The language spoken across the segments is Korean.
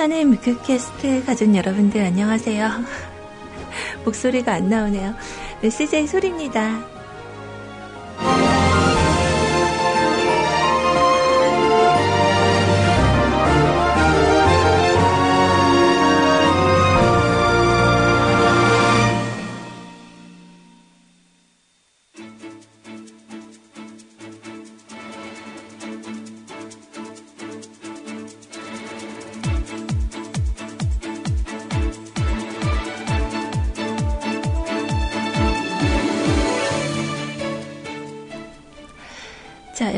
사랑하는 뮤크캐스트 가족 여러분들 안녕하세요. 목소리가 안 나오네요. 네, CJ 소리입니다.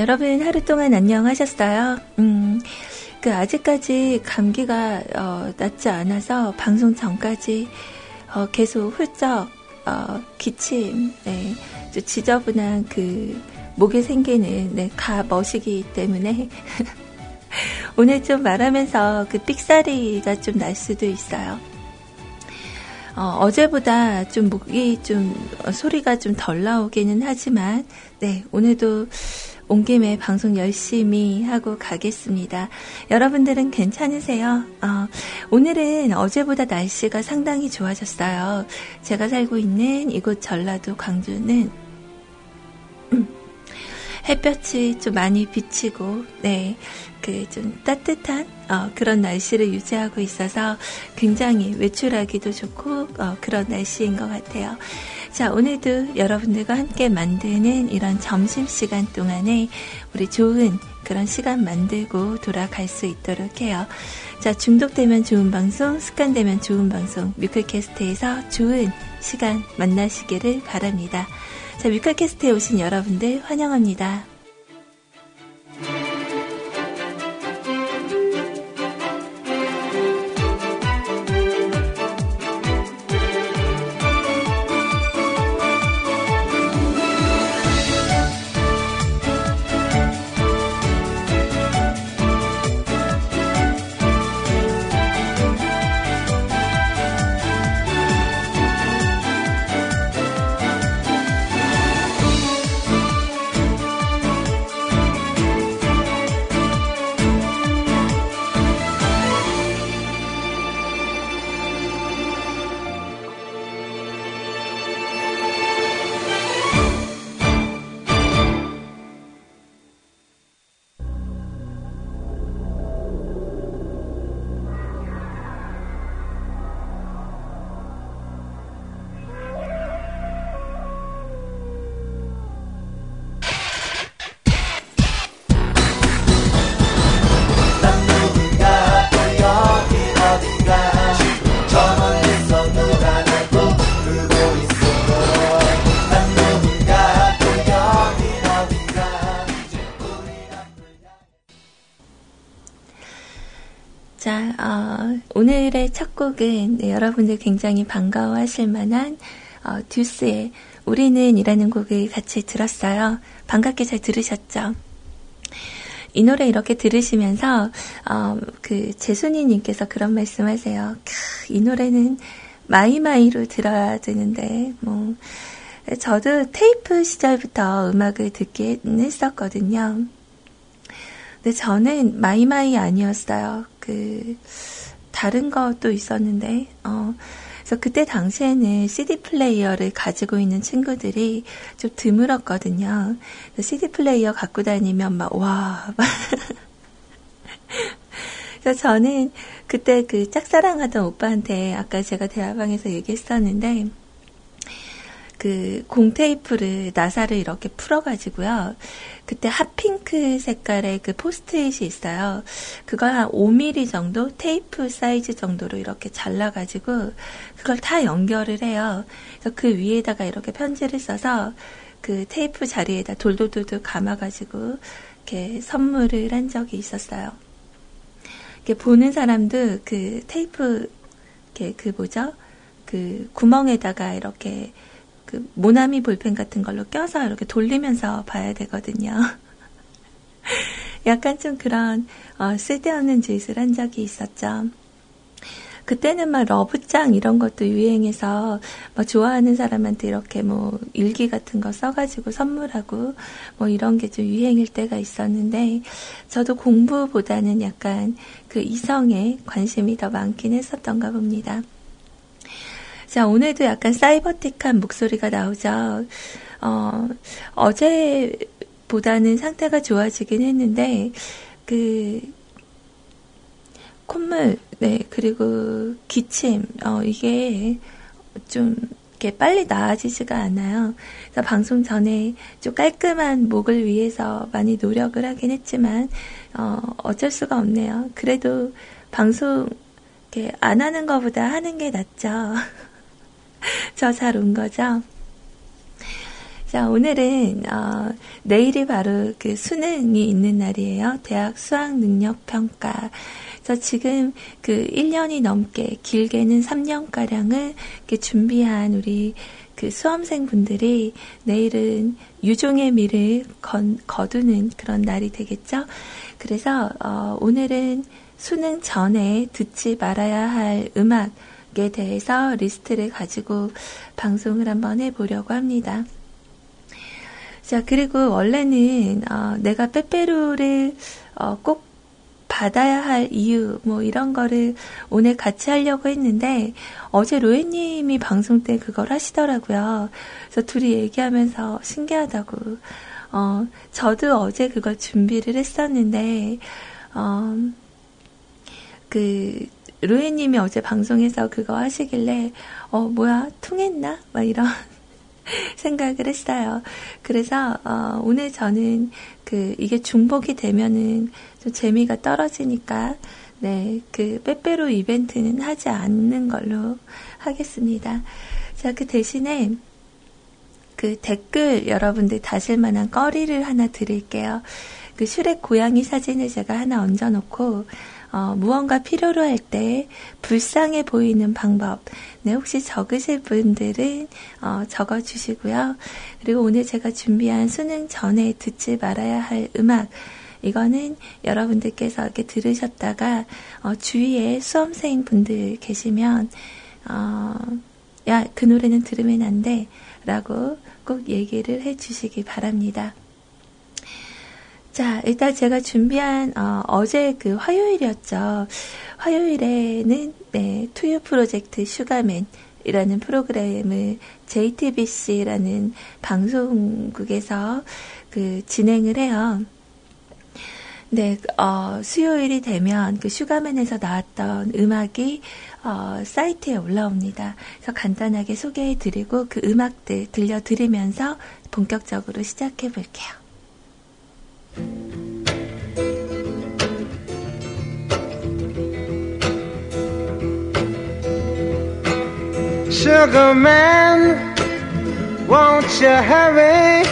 여러분 하루 동안 안녕하셨어요? 음, 그 아직까지 감기가 어, 낫지 않아서 방송 전까지 어, 계속 훌쩍 어, 기침, 네, 지저분한 그 목에 생기는 네, 가 머시기 때문에 오늘 좀 말하면서 그 삑사리가 좀 날 수도 있어요. 어, 제보다좀 목이 좀 어, 소리가 좀 덜 나오기는 하지만 네 오늘도 온 김에 방송 열심히 하고 가겠습니다. 여러분들은 괜찮으세요? 어, 오늘은 어제보다 날씨가 상당히 좋아졌어요. 제가 살고 있는 이곳 전라도 광주는 햇볕이 좀 많이 비치고, 네, 그 좀 따뜻한 어, 그런 날씨를 유지하고 있어서 굉장히 외출하기도 좋고 어, 그런 날씨인 것 같아요. 자, 오늘도 여러분들과 함께 만드는 이런 점심시간 동안에 우리 좋은 그런 시간 만들고 돌아갈 수 있도록 해요. 자, 중독되면 좋은 방송, 습관되면 좋은 방송, 뮤클캐스트에서 좋은 시간 만나시기를 바랍니다. 자, 뮤클캐스트에 오신 여러분들 환영합니다. 오늘의 첫 곡은 네, 여러분들 굉장히 반가워하실 만한 어, 듀스의 우리는 이라는 곡을 같이 들었어요. 반갑게 잘 들으셨죠? 이 노래 이렇게 들으시면서 어, 그 재순이님께서 그런 말씀하세요. 이 노래는 마이마이로 들어야 되는데 뭐 저도 테이프 시절부터 음악을 듣긴 했었거든요. 근데 저는 마이마이 아니었어요. 그 다른 것도 있었는데, 어, 그래서 그때 당시에는 CD 플레이어를 가지고 있는 친구들이 좀 드물었거든요. CD 플레이어 갖고 다니면 막, 와. 그래서 저는 그때 그 짝사랑하던 오빠한테 아까 제가 대화방에서 얘기했었는데, 그 공테이프를 나사를 이렇게 풀어가지고요. 그때 hot pink 색깔의 그 포스트잇이 있어요. 그걸 한 5mm 정도 테이프 사이즈 정도로 이렇게 잘라가지고 그걸 다 연결을 해요. 그래서 그 위에다가 이렇게 편지를 써서 그 테이프 자리에다 돌돌돌돌 감아가지고 이렇게 선물을 한 적이 있었어요. 보는 사람도 그 테이프, 이렇게 그 뭐죠? 그 구멍에다가 이렇게 그 모나미 볼펜 같은 걸로 껴서 이렇게 돌리면서 봐야 되거든요. 약간 좀 그런 어, 쓸데없는 짓을 한 적이 있었죠. 그때는 막 러브짱 이런 것도 유행해서 막 좋아하는 사람한테 이렇게 뭐 일기 같은 거 써가지고 선물하고 뭐 이런 게 좀 유행일 때가 있었는데 저도 공부보다는 약간 그 이성에 관심이 더 많긴 했었던가 봅니다. 자, 오늘도 약간 사이버틱한 목소리가 나오죠. 어, 어제보다는 상태가 좋아지긴 했는데, 그, 콧물, 네, 그리고 기침, 어, 이게 좀 이렇게 빨리 나아지지가 않아요. 그래서 방송 전에 좀 깔끔한 목을 위해서 많이 노력을 하긴 했지만, 어, 어쩔 수가 없네요. 그래도 방송 이렇게 안 하는 것보다 하는 게 낫죠. 저 잘 온 거죠? 자, 오늘은, 어, 내일이 바로 그 수능이 있는 날이에요. 대학 수학 능력 평가. 그래서 지금 그 1년이 넘게, 길게는 3년가량을 준비한 우리 그 수험생 분들이 내일은 유종의 미를 건, 거두는 그런 날이 되겠죠. 그래서, 어, 오늘은 수능 전에 듣지 말아야 할 음악 에 대해서 리스트를 가지고 방송을 한번 해보려고 합니다. 자, 그리고 원래는, 어, 내가 빼빼로를, 어, 꼭 받아야 할 이유, 뭐, 이런 거를 오늘 같이 하려고 했는데, 어제 로에님이 방송 때 그걸 하시더라고요. 그래서 둘이 얘기하면서 신기하다고. 어, 저도 어제 그걸 준비를 했었는데, 어, 그, 로에님이 어제 방송에서 그거 하시길래, 어, 뭐야, 통했나? 막 이런 생각을 했어요. 그래서 어, 오늘 저는 그 이게 중복이 되면은 좀 재미가 떨어지니까 네, 그 빼빼로 이벤트는 하지 않는 걸로 하겠습니다. 자, 그 대신에 그 댓글 여러분들 다실 만한 거리를 하나 드릴게요. 그 슈렉 고양이 사진을 제가 하나 얹어놓고 어, 무언가 필요로 할 때 불쌍해 보이는 방법. 네, 혹시 적으실 분들은 어, 적어 주시고요. 그리고 오늘 제가 준비한 수능 전에 듣지 말아야 할 음악. 이거는 여러분들께서 이렇게 들으셨다가 어, 주위에 수험생 분들 계시면 어, 야, 그 노래는 들으면 안 돼. 라고 꼭 얘기를 해 주시기 바랍니다. 자, 일단 제가 준비한 어, 제그 화요일이었죠. 화요일에는 네, 투유 프로젝트 슈가맨 이라는 프로그램을 JTBC라는 방송국에서 그 진행을 해요. 네, 어, 수요일이 되면 그 슈가맨에서 나왔던 음악이 어, 사이트에 올라옵니다. 그래서 간단하게 소개해 드리고 그 음악들 들려 드리면서 본격적으로 시작해 볼게요. Sugar man, won't you hurry?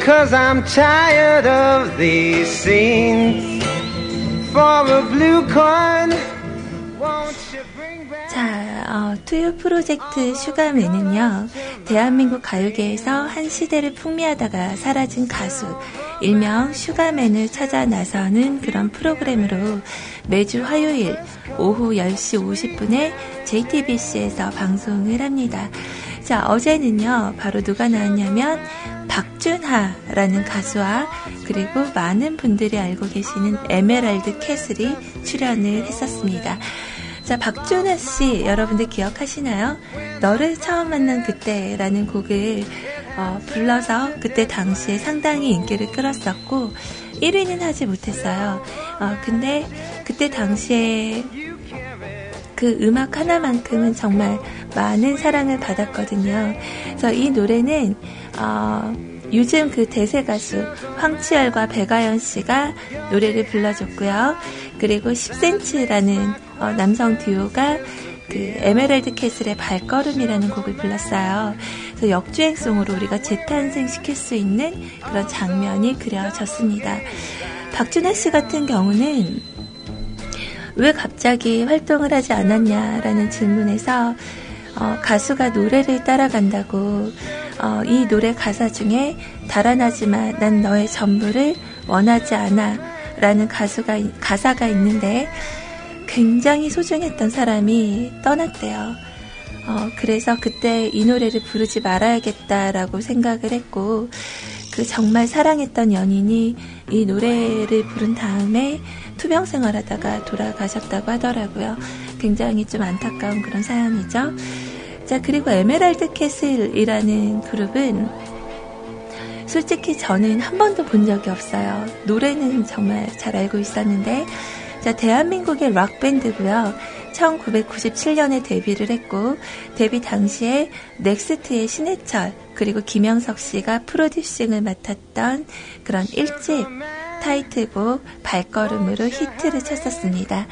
Cause I'm tired of these scenes. For a blue coin, won't you? 자, 어, 투유 프로젝트 슈가맨은요, 대한민국 가요계에서 한 시대를 풍미하다가 사라진 가수, 일명 슈가맨을 찾아 나서는 그런 프로그램으로 매주 화요일 오후 10시 50분에 JTBC에서 방송을 합니다. 자, 어제는요, 바로 누가 나왔냐면, 박준하라는 가수와 그리고 많은 분들이 알고 계시는 에메랄드 캐슬이 출연을 했었습니다. 자, 박준하 씨, 여러분들 기억하시나요? 너를 처음 만난 그때라는 곡을 어, 불러서 그때 당시에 상당히 인기를 끌었었고 1위는 하지 못했어요. 어, 근데 그때 당시에 그 음악 하나만큼은 정말 많은 사랑을 받았거든요. 그래서 이 노래는 어, 요즘 그 대세 가수 황치열과 백아연 씨가 노래를 불러줬고요. 그리고 10cm라는 어, 남성 듀오가 그 에메랄드 캐슬의 발걸음이라는 곡을 불렀어요. 그래서 역주행송으로 우리가 재탄생시킬 수 있는 그런 장면이 그려졌습니다. 박준하 씨 같은 경우는 왜 갑자기 활동을 하지 않았냐라는 질문에서 어, 가수가 노래를 따라간다고 어, 이 노래 가사 중에 달아나지만 난 너의 전부를 원하지 않아 라는 가수가 가사가 있는데 굉장히 소중했던 사람이 떠났대요. 어, 그래서 그때 이 노래를 부르지 말아야겠다라고 생각을 했고 그 정말 사랑했던 연인이 이 노래를 부른 다음에 투병 생활하다가 돌아가셨다고 하더라고요. 굉장히 좀 안타까운 그런 사연이죠. 자, 그리고 에메랄드 캐슬이라는 그룹은 솔직히 저는 한 번도 본 적이 없어요. 노래는 정말 잘 알고 있었는데, 자, 대한민국의 락밴드고요. 1997년에 데뷔를 했고 데뷔 당시에 넥스트의 신해철 그리고 김영석 씨가 프로듀싱을 맡았던 그런 1집 타이틀곡 발걸음으로 히트를 쳤었습니다.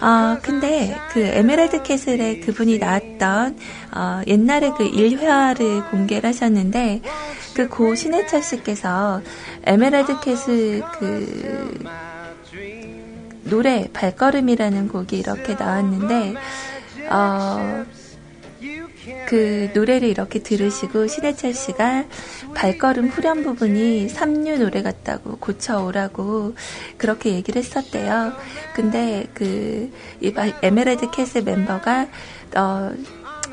어, 근데 그 에메랄드 캐슬에 그분이 나왔던 어, 옛날에 그 일화를 공개를 하셨는데 그 고 신해철 씨께서 에메랄드 캐슬 그 노래 발걸음이라는 곡이 이렇게 나왔는데 어, 그 노래를 이렇게 들으시고 신해철 씨가 발걸음 후렴 부분이 삼류 노래 같다고 고쳐오라고 그렇게 얘기를 했었대요. 근데 그 에메랄드 캐슬 멤버가 어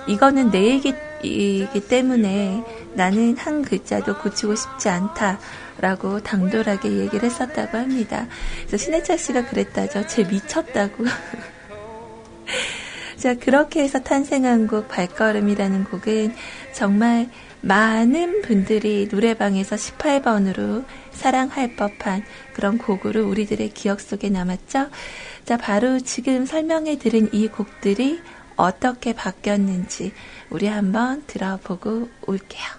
이거는 내 얘기이기 때문에 나는 한 글자도 고치고 싶지 않다. 라고 당돌하게 얘기를 했었다고 합니다. 그래서 신해철 씨가 그랬다죠. 쟤 미쳤다고. 자, 그렇게 해서 탄생한 곡 발걸음이라는 곡은 정말 많은 분들이 노래방에서 18번으로 사랑할 법한 그런 곡으로 우리들의 기억 속에 남았죠. 자, 바로 지금 설명해 드린 이 곡들이 어떻게 바뀌었는지 우리 한번 들어보고 올게요.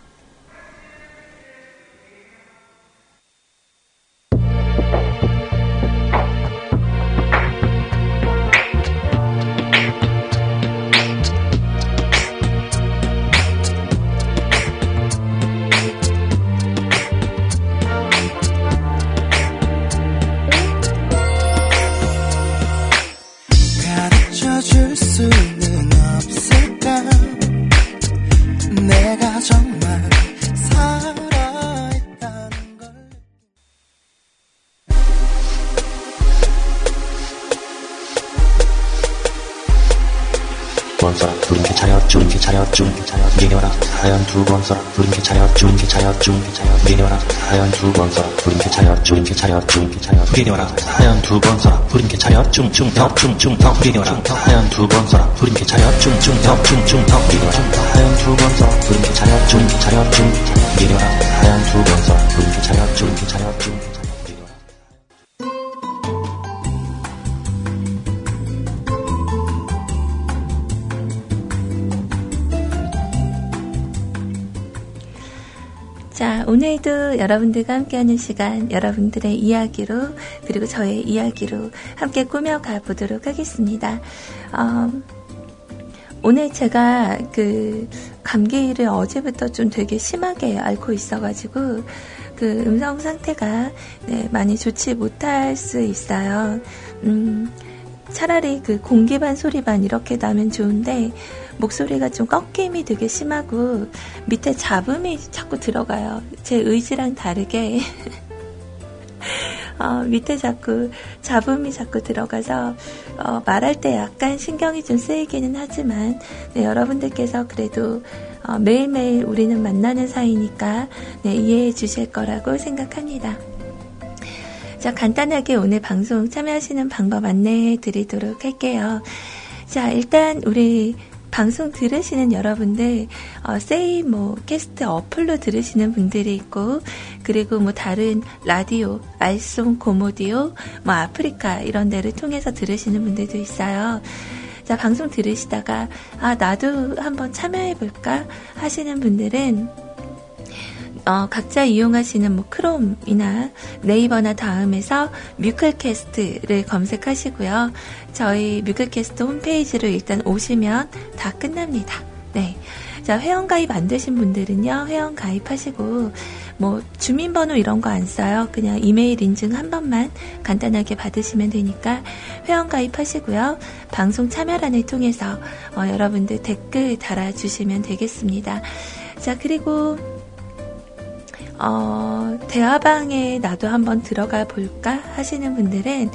두번 써라 부림개 차렷 주림개 차렷 주림개 차렷 내려와라 하얀 두번 써라 부림개 차렷 주림개 차렷 주림개 차렷 내려와라 하얀 두번 써라 부림개 차렷 중중 더 중중 더 내려와라 하얀 두번 써라 부림개 차렷 중중 더 중중 더 내려와라 하얀 두번 써라 부림개 차렷 주림개 차렷 주림개 차렷 내려와라 하얀 두번 써라 부림개 차렷 주림개 차렷 주림개 차렷 오늘도 여러분들과 함께하는 시간, 여러분들의 이야기로, 그리고 저의 이야기로 함께 꾸며가 보도록 하겠습니다. 어, 오늘 제가 그 감기를 어제부터 좀 되게 심하게 앓고 있어가지고 그 음성 상태가 네, 많이 좋지 못할 수 있어요. 음, 차라리 그 공기 반 소리 반 이렇게 나면 좋은데 목소리가 좀 꺾임이 되게 심하고 밑에 잡음이 자꾸 들어가요. 제 의지랑 다르게 어, 밑에 자꾸 잡음이 자꾸 들어가서 어, 말할 때 약간 신경이 좀 쓰이기는 하지만 네, 여러분들께서 그래도 어, 매일매일 우리는 만나는 사이니까 네, 이해해 주실 거라고 생각합니다. 자, 간단하게 오늘 방송 참여하시는 방법 안내해 드리도록 할게요. 자, 일단 우리 방송 들으시는 여러분들, 어, 세이 뭐 캐스트 어플로 들으시는 분들이 있고, 그리고 뭐 다른 라디오, 알송, 고모디오, 뭐 아프리카 이런 데를 통해서 들으시는 분들도 있어요. 자, 방송 들으시다가, 아, 나도 한번 참여해볼까 하시는 분들은, 어, 각자 이용하시는 뭐 크롬이나 네이버나 다음에서 뮤클캐스트를 검색하시고요. 저희 뮤클캐스트 홈페이지로 일단 오시면 다 끝납니다. 네. 자, 회원 가입 안 되신 분들은요, 회원 가입하시고, 뭐, 주민번호 이런 거 안 써요. 그냥 이메일 인증 한 번만 간단하게 받으시면 되니까, 회원 가입하시고요. 방송 참여란을 통해서, 어, 여러분들 댓글 달아주시면 되겠습니다. 자, 그리고, 어, 대화방에 나도 한번 들어가 볼까 하시는 분들은,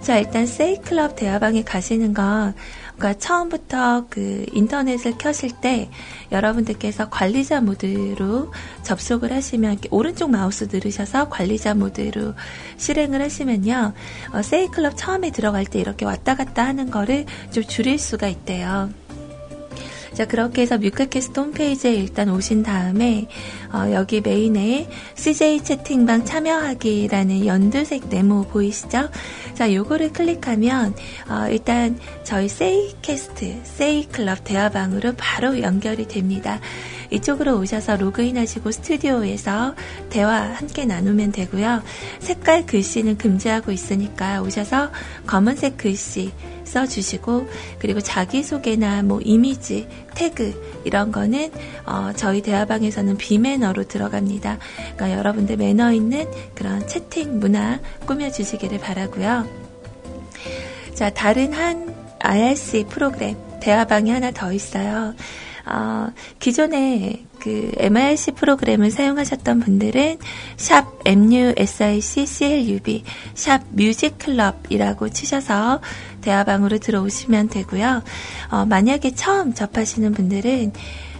자, 일단 세이클럽 대화방에 가시는 건, 그러니까 처음부터 그 인터넷을 켜실 때 여러분들께서 관리자 모드로 접속을 하시면 오른쪽 마우스 누르셔서 관리자 모드로 실행을 하시면요. 어, 세이클럽 처음에 들어갈 때 이렇게 왔다 갔다 하는 거를 좀 줄일 수가 있대요. 자, 그렇게 해서 뮤카캐스트 홈페이지에 일단 오신 다음에, 어, 여기 메인에 CJ 채팅방 참여하기라는 연두색 네모 보이시죠? 자, 요거를 클릭하면, 어, 일단 저희 세이캐스트, 세이클럽 대화방으로 바로 연결이 됩니다. 이쪽으로 오셔서 로그인 하시고 스튜디오에서 대화 함께 나누면 되고요. 색깔 글씨는 금지하고 있으니까 오셔서 검은색 글씨, 써주시고 그리고 자기소개나 뭐 이미지, 태그 이런 거는 어, 저희 대화방에서는 비매너로 들어갑니다. 그러니까 여러분들 매너 있는 그런 채팅 문화 꾸며주시기를 바라고요. 자 다른 한 IRC 프로그램 대화방이 하나 더 있어요. 어, 기존에 그 MIC 프로그램을 사용하셨던 분들은 샵 MUSIC CLUB 샵 뮤직클럽이라고 치셔서 대화방으로 들어오시면 되고요. 어, 만약에 처음 접하시는 분들은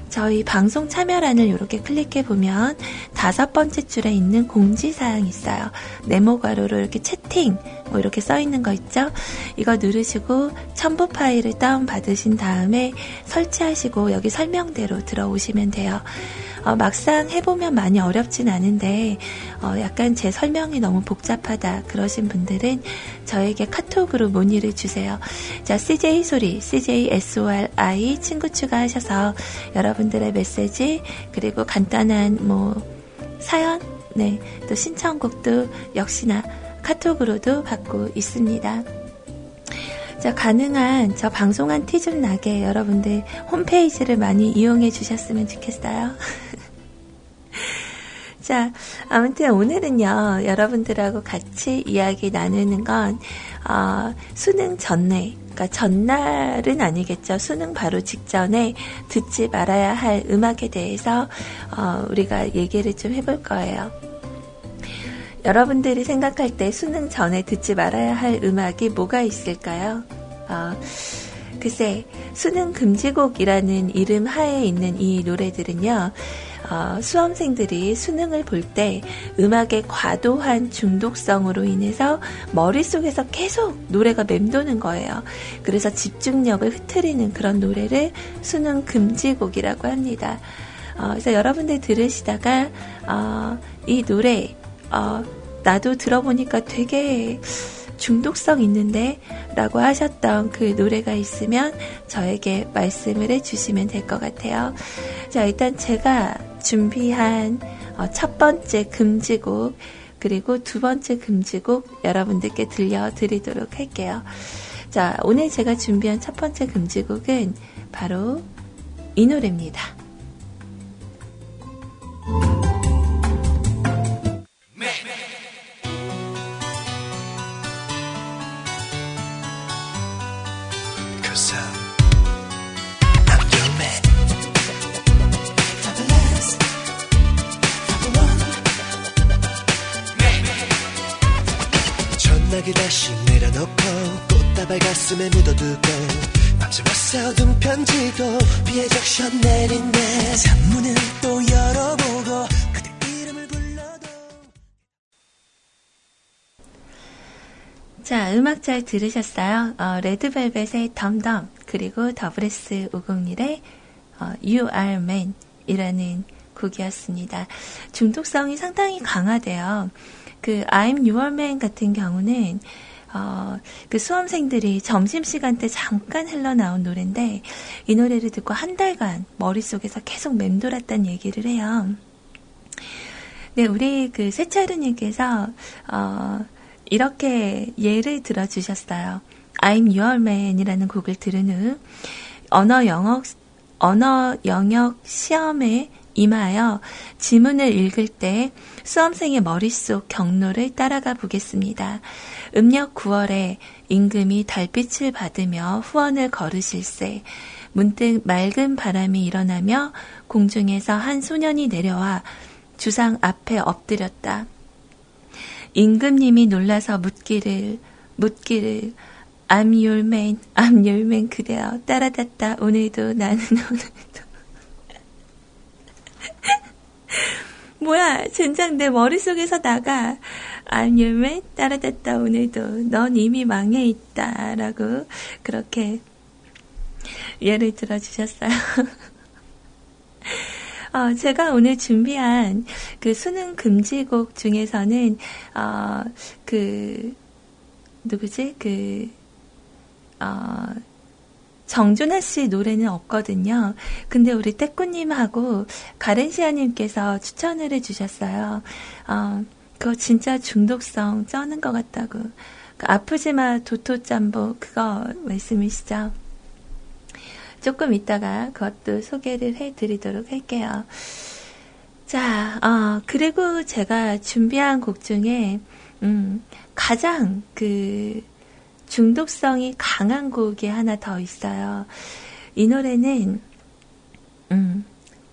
저희 방송 참여란을 이렇게 클릭해 보면 다섯 번째 줄에 있는 공지사항이 있어요. 네모 가로로 이렇게 채팅 뭐 이렇게 써 있는 거 있죠? 이거 누르시고 첨부 파일을 다운 받으신 다음에 설치하시고 여기 설명대로 들어오시면 돼요. 어, 막상 해보면 많이 어렵진 않은데 어, 약간 제 설명이 너무 복잡하다 그러신 분들은 저에게 카톡으로 문의를 주세요. 자, CJ 소리, CJ SORI 친구 추가하셔서 여러분들의 메시지 그리고 간단한 뭐 사연, 네, 또 신청곡도 역시나 카톡으로도 받고 있습니다. 자, 가능한 저 방송한 티 좀 나게 여러분들 홈페이지를 많이 이용해 주셨으면 좋겠어요. 자, 아무튼 오늘은요, 여러분들하고 같이 이야기 나누는 건, 어, 수능 전날, 그러니까 전날은 아니겠죠. 수능 바로 직전에 듣지 말아야 할 음악에 대해서, 어, 우리가 얘기를 좀 해볼 거예요. 여러분들이 생각할 때 수능 전에 듣지 말아야 할 음악이 뭐가 있을까요? 어, 글쎄, 수능 금지곡이라는 이름 하에 있는 이 노래들은요, 어, 수험생들이 수능을 볼 때 음악의 과도한 중독성으로 인해서 머릿속에서 계속 노래가 맴도는 거예요. 그래서 집중력을 흐트리는 그런 노래를 수능 금지곡이라고 합니다. 어, 그래서 여러분들 들으시다가 어, 이 노래 어, 나도 들어보니까 되게 중독성 있는데 라고 하셨던 그 노래가 있으면 저에게 말씀을 해주시면 될 것 같아요. 자, 일단 제가 준비한 어, 첫 번째 금지곡 그리고 두 번째 금지곡 여러분들께 들려드리도록 할게요. 자, 오늘 제가 준비한 첫 번째 금지곡은 바로 이 노래입니다. 음악 잘 들으셨어요? 어, 레드벨벳의 덤덤, 그리고 더블S 501의 어, You Are Man 이라는 곡이었습니다. 중독성이 상당히 강하대요. 그 I'm Your Man 같은 경우는 어, 그 수험생들이 점심시간 때 잠깐 흘러나온 노래인데 이 노래를 듣고 한 달간 머릿속에서 계속 맴돌았다는 얘기를 해요. 네, 우리 그 세차르님께서 어, 이렇게 예를 들어주셨어요. I'm Your Man이라는 곡을 들은 후 언어 영역 언어 영역 시험에 임하여 지문을 읽을 때 수험생의 머릿속 경로를 따라가 보겠습니다. 음력 9월에 임금이 달빛을 받으며 후원을 걸으실세 문득 맑은 바람이 일어나며 공중에서 한 소년이 내려와 주상 앞에 엎드렸다. 임금님이 놀라서 묻기를 묻기를 your man 그대여 따라갔다. 오늘도 나는 오늘도. 뭐야 젠장 내 머릿속에서 나가. Man 따라갔다. 오늘도 넌 이미 망해 있다 라고 그렇게 예를 들어주셨어요. 어, 제가 오늘 준비한 그 수능 금지곡 중에서는, 어, 그, 누구지? 그, 어, 정준하 씨 노래는 없거든요. 근데 우리 떼꾸님하고 가렌시아님께서 추천을 해주셨어요. 어, 그거 진짜 중독성 쩌는 것 같다고. 그 아프지마 도토짬보 그거 말씀이시죠? 조금 이따가 그것도 소개를 해드리도록 할게요. 자, 어, 그리고 제가 준비한 곡 중에, 음, 가장 그, 중독성이 강한 곡이 하나 더 있어요. 이 노래는, 음,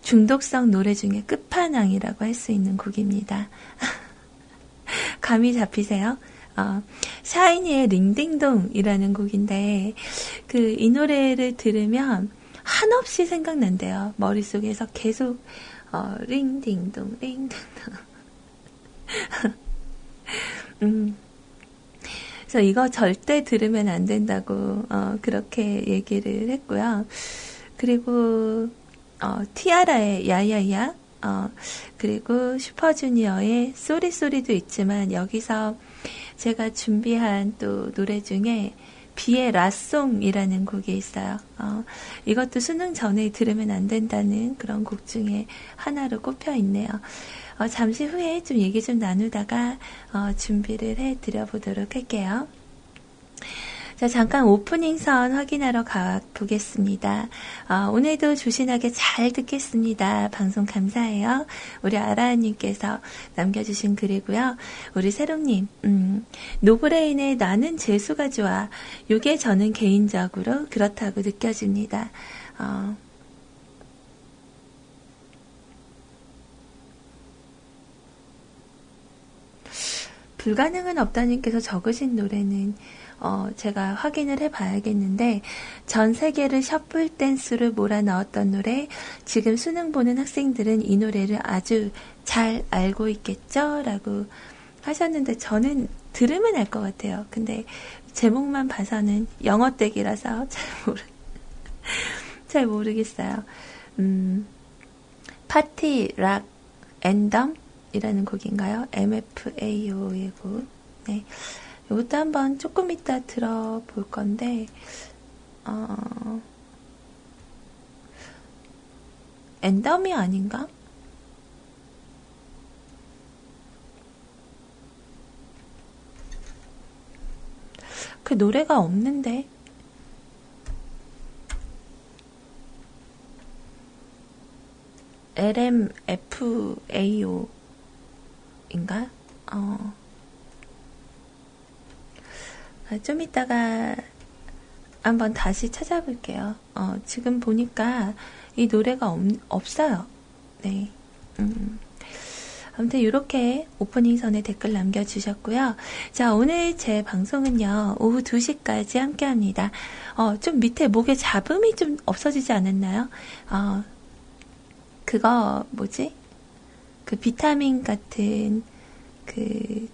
중독성 노래 중에 끝판왕이라고 할 수 있는 곡입니다. 감이 잡히세요? 어, 샤이니의 링딩동이라는 곡인데 그 이 노래를 들으면 한없이 생각난대요. 머릿속에서 계속 어, 링딩동 링딩동 음. 그래서 이거 절대 들으면 안 된다고 어, 그렇게 얘기를 했고요. 그리고 어, 티아라의 야야야 어, 그리고 슈퍼주니어의 쏘리쏘리도 있지만 여기서 제가 준비한 또 노래 중에 비의 라송이라는 곡이 있어요. 어, 이것도 수능 전에 들으면 안 된다는 그런 곡 중에 하나로 꼽혀 있네요. 어, 잠시 후에 좀 얘기 좀 나누다가 어, 준비를 해 드려보도록 할게요. 자, 잠깐 오프닝 선 확인하러 가 보겠습니다. 어, 오늘도 조신하게 잘 듣겠습니다. 방송 감사해요. 우리 아라님께서 남겨주신 글이고요. 우리 세롱님, 음, 노브레인의 나는 재수가 좋아. 요게 저는 개인적으로 그렇다고 느껴집니다. 어, 불가능은 없다님께서 적으신 노래는 어, 제가 확인을 해봐야겠는데 전 세계를 셔플 댄스를 몰아 넣었던 노래 지금 수능 보는 학생들은 이 노래를 아주 잘 알고 있겠죠? 라고 하셨는데 저는 들으면 알 것 같아요. 근데 제목만 봐서는 영어 댁이라서 잘 모르 잘 모르겠어요. 음, 파티 락 앤덤 이라는 곡인가요? MFAO의 곡. 네. 이것도 한번 조금 이따 들어볼 건데, 어, 엔덤이 아닌가? 그 노래가 없는데. LMFAO 인가? 어. 아, 좀 이따가 한번 다시 찾아볼게요. 어, 지금 보니까 이 노래가 없, 없어요. 네. 음. 아무튼 이렇게 오프닝 선에 댓글 남겨주셨고요. 자, 오늘 제 방송은요, 오후 2시까지 함께 합니다. 어, 좀 밑에 목에 잡음이 좀 없어지지 않았나요? 어, 그거, 뭐지? 그 비타민 같은 그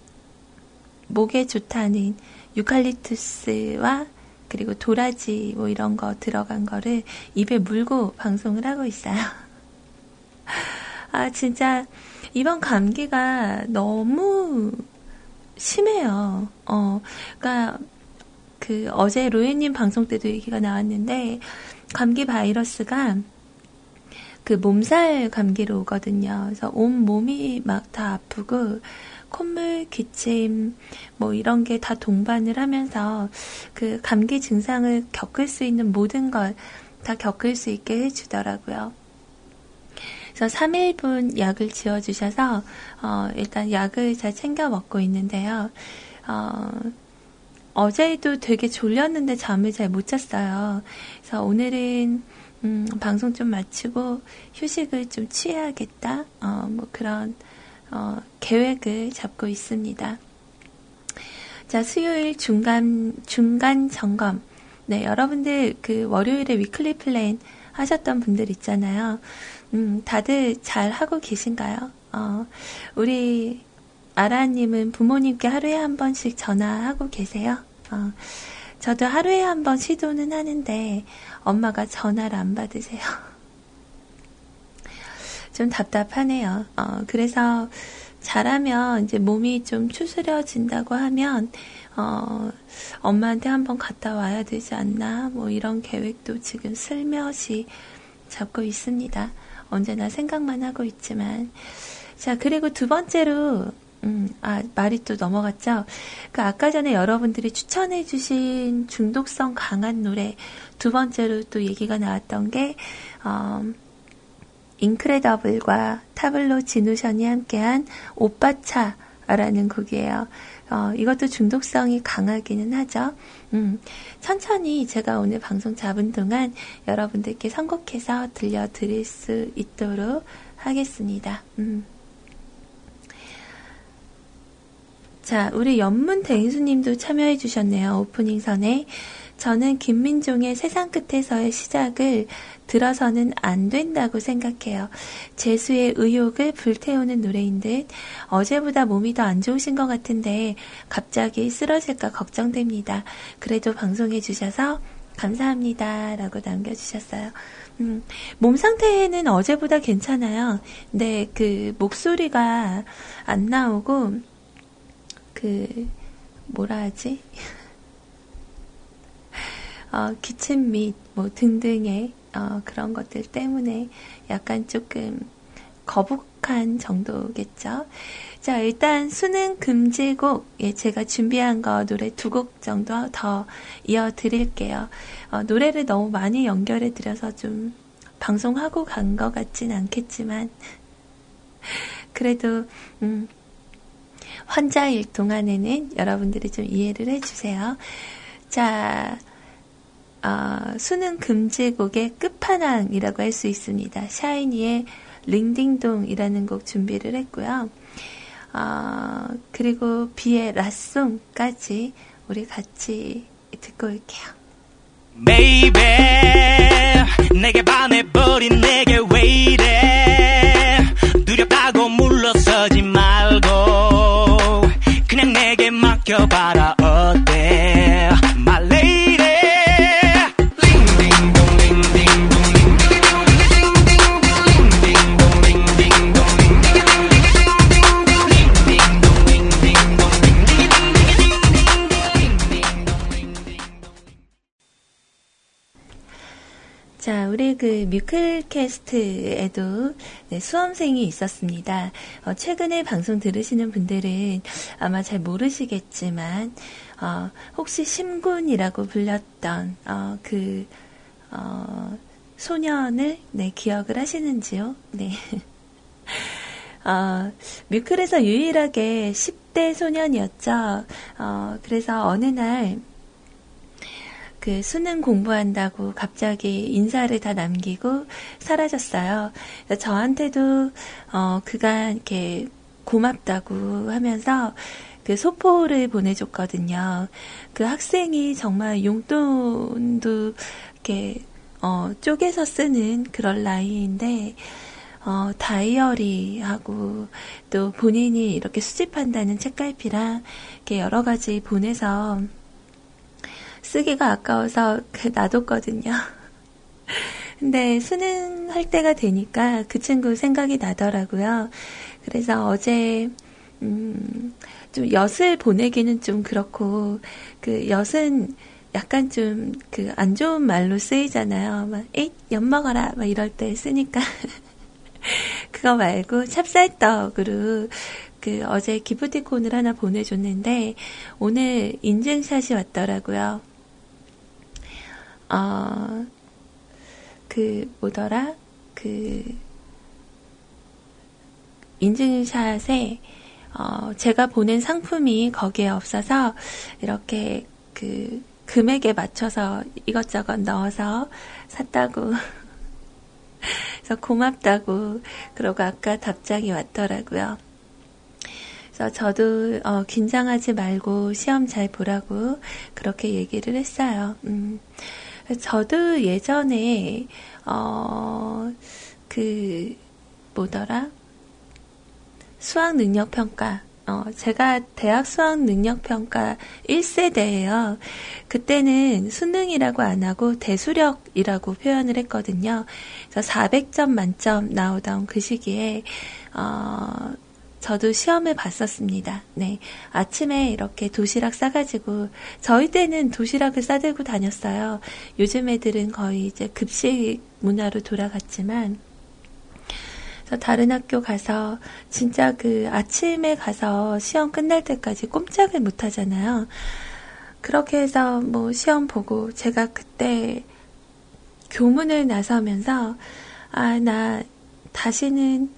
목에 좋다는 유칼립투스와 그리고 도라지 뭐 이런 거 들어간 거를 입에 물고 방송을 하고 있어요. 아, 진짜 이번 감기가 너무 심해요. 어, 그니까 그 어제 로에님 방송 때도 얘기가 나왔는데 감기 바이러스가 그 몸살 감기로 오거든요. 그래서 온 몸이 막 다 아프고 콧물, 기침, 뭐 이런 게 다 동반을 하면서 그 감기 증상을 겪을 수 있는 모든 걸 다 겪을 수 있게 해주더라고요. 그래서 3일분 약을 지어주셔서, 어, 일단 약을 잘 챙겨 먹고 있는데요. 어, 어제도 되게 졸렸는데 잠을 잘 못 잤어요. 그래서 오늘은 음, 방송 좀 마치고 휴식을 좀 취해야겠다. 어, 뭐 그런 어, 계획을 잡고 있습니다. 자, 수요일 중간 중간 점검. 네, 여러분들 그 월요일에 weekly plan 하셨던 분들 있잖아요. 음, 다들 잘 하고 계신가요? 어, 우리 아라님은 부모님께 하루에 한 번씩 전화하고 계세요? 어, 저도 하루에 한 번 시도는 하는데 엄마가 전화를 안 받으세요. 좀 답답하네요. 어, 그래서 잘하면 이제 몸이 좀 추스려진다고 하면 어, 엄마한테 한번 갔다 와야 되지 않나 뭐 이런 계획도 지금 슬며시 잡고 있습니다. 언제나 생각만 하고 있지만 자 그리고 두 번째로 음, 아, 말이 또 넘어갔죠? 그, 아까 전에 여러분들이 추천해주신 중독성 강한 노래, 두 번째로 또 얘기가 나왔던 게, 어, 인크레더블과 타블로 진우션이 함께한 오빠차라는 곡이에요. 어, 이것도 중독성이 강하기는 하죠. 음, 천천히 제가 오늘 방송 잡은 동안 여러분들께 선곡해서 들려드릴 수 있도록 하겠습니다. 음. 자, 우리 연문 대인수님도 참여해 주셨네요. 오프닝 선에. 저는 김민종의 세상 끝에서의 시작을 들어서는 안 된다고 생각해요. 재수의 의욕을 불태우는 노래인 듯 어제보다 몸이 더 안 좋으신 것 같은데 갑자기 쓰러질까 걱정됩니다. 그래도 방송해 주셔서 감사합니다. 라고 남겨주셨어요. 음, 몸 상태는 어제보다 괜찮아요. 근데 그 목소리가 안 나오고 그 뭐라 하지? 어, 기침 및 뭐 등등의 어, 그런 것들 때문에 약간 조금 거북한 정도겠죠. 자, 일단 수능 금지곡, 예, 제가 준비한 거 노래 두 곡 정도 더 이어드릴게요. 어, 노래를 너무 많이 연결해 드려서 좀 방송하고 간 것 같진 않겠지만, 그래도, 음, 환자일 동안에는 여러분들이 좀 이해를 해주세요. 자, 어, 수능 금지곡의 끝판왕이라고 할 수 있습니다. 샤이니의 링딩동이라는 곡 준비를 했고요. 어, 그리고 비의 라송까지 우리 같이 듣고 올게요. Baby, 내게 반해버린 내게 왜 이래 뮤클캐스트에도 네, 수험생이 있었습니다. 어, 최근에 방송 들으시는 분들은 아마 잘 모르시겠지만, 어, 혹시 심군이라고 불렸던, 어, 그, 어, 소년을, 네, 기억을 하시는지요? 네. 어, 뮤클에서 유일하게 10대 소년이었죠. 어, 그래서 어느 날, 그 수능 공부한다고 갑자기 인사를 다 남기고 사라졌어요. 저한테도 어 그가 이렇게 고맙다고 하면서 그 소포를 보내줬거든요. 그 학생이 정말 용돈도 이렇게 어 쪼개서 쓰는 그런 나이인데 어, 다이어리하고 또 본인이 이렇게 수집한다는 책갈피랑 이렇게 여러 가지 보내서 쓰기가 아까워서 그 놔뒀거든요. 근데 수능 할 때가 되니까 그 친구 생각이 나더라고요. 그래서 어제 음, 좀 엿을 보내기는 좀 그렇고 그 엿은 약간 좀 그 안 좋은 말로 쓰이잖아요. 막 에잇 엿 먹어라 막 이럴 때 쓰니까 그거 말고 찹쌀떡으로 그 어제 기프티콘을 하나 보내줬는데 오늘 인증샷이 왔더라고요. 어, 그 뭐더라 그 인증샷에 어, 제가 보낸 상품이 거기에 없어서 이렇게 그 금액에 맞춰서 이것저것 넣어서 샀다고. 그래서 고맙다고. 그러고 아까 답장이 왔더라고요. 그래서 저도 어, 긴장하지 말고 시험 잘 보라고 그렇게 얘기를 했어요. 음. 저도 예전에 어, 그 뭐더라 수학 능력 평가 어, 제가 대학 수학 능력 평가 1세대예요. 그때는 수능이라고 안 하고 대수력이라고 표현을 했거든요. 그래서 400점 만점 나오던 그 시기에 어, 저도 시험을 봤었습니다. 네. 아침에 이렇게 도시락 싸가지고, 저희 때는 도시락을 싸들고 다녔어요. 요즘 애들은 거의 이제 급식 문화로 돌아갔지만, 다른 학교 가서 진짜 그 아침에 가서 시험 끝날 때까지 꼼짝을 못 하잖아요. 그렇게 해서 뭐 시험 보고 제가 그때 교문을 나서면서 아, 나 다시는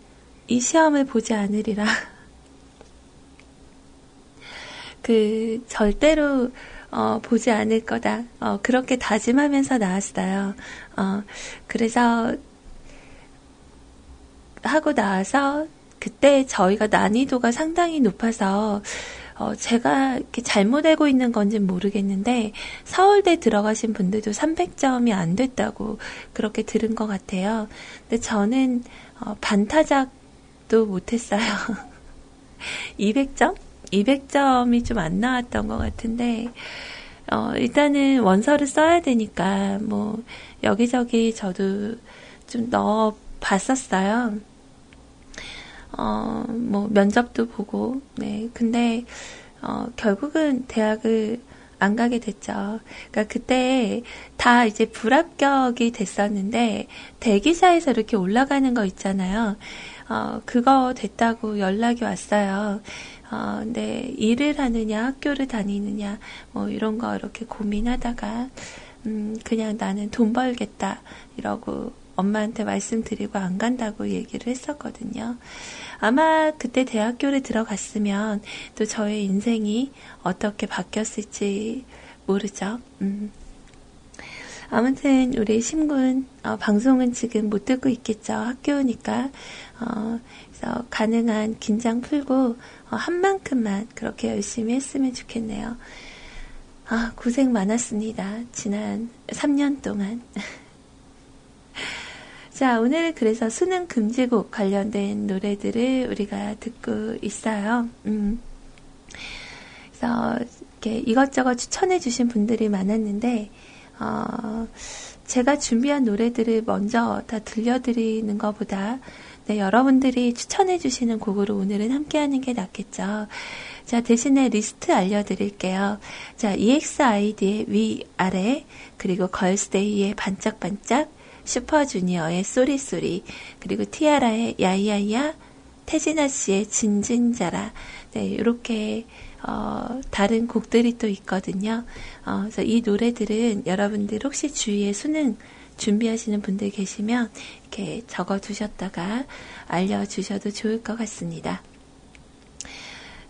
이 시험을 보지 않으리라. 그 절대로 어, 보지 않을 거다. 어, 그렇게 다짐하면서 나왔어요. 어, 그래서 하고 나서 그때 저희가 난이도가 상당히 높아서 어, 제가 이렇게 잘못 알고 있는 건지는 모르겠는데 서울대 들어가신 분들도 300점이 안 됐다고 그렇게 들은 것 같아요. 근데 저는 어, 반타작 도 못했어요. 200점? 200점이 좀 안 나왔던 것 같은데 어, 일단은 원서를 써야 되니까 뭐 여기저기 저도 좀 넣어 봤었어요. 어, 뭐, 면접도 보고, 네. 근데, 어, 결국은 대학을 안 가게 됐죠. 그러니까 그때 다 이제 불합격이 됐었는데, 대기사에서 이렇게 올라가는 거 있잖아요. 어, 그거 됐다고 연락이 왔어요. 어, 근데 일을 하느냐, 학교를 다니느냐, 뭐 이런 거 이렇게 고민하다가, 음, 그냥 나는 돈 벌겠다, 이러고 엄마한테 말씀드리고 안 간다고 얘기를 했었거든요. 아마 그때 대학교를 들어갔으면 또 저의 인생이 어떻게 바뀌었을지 모르죠. 음. 아무튼 우리 심군 어, 방송은 지금 못 듣고 있겠죠. 학교니까 어, 그래서 가능한 긴장 풀고 어, 한 만큼만 그렇게 열심히 했으면 좋겠네요. 아, 고생 많았습니다. 지난 3년 동안. 자, 오늘 그래서 수능 금지곡 관련된 노래들을 우리가 듣고 있어요. 음. 그래서 이렇게 이것저것 추천해 주신 분들이 많았는데, 어, 제가 준비한 노래들을 먼저 다 들려드리는 것보다 네, 여러분들이 추천해 주시는 곡으로 오늘은 함께 하는 게 낫겠죠. 자, 대신에 리스트 알려드릴게요. 자, EXID의 위아래, 그리고 걸스데이의 반짝반짝, 슈퍼주니어의 Sorry Sorry, 그리고 티아라의 야야야, 태진아 씨의 진진자라, 네, 이렇게 어, 다른 곡들이 또 있거든요. 어, 그래서 이 노래들은 여러분들 혹시 주위에 수능 준비하시는 분들 계시면 이렇게 적어 두셨다가 알려주셔도 좋을 것 같습니다.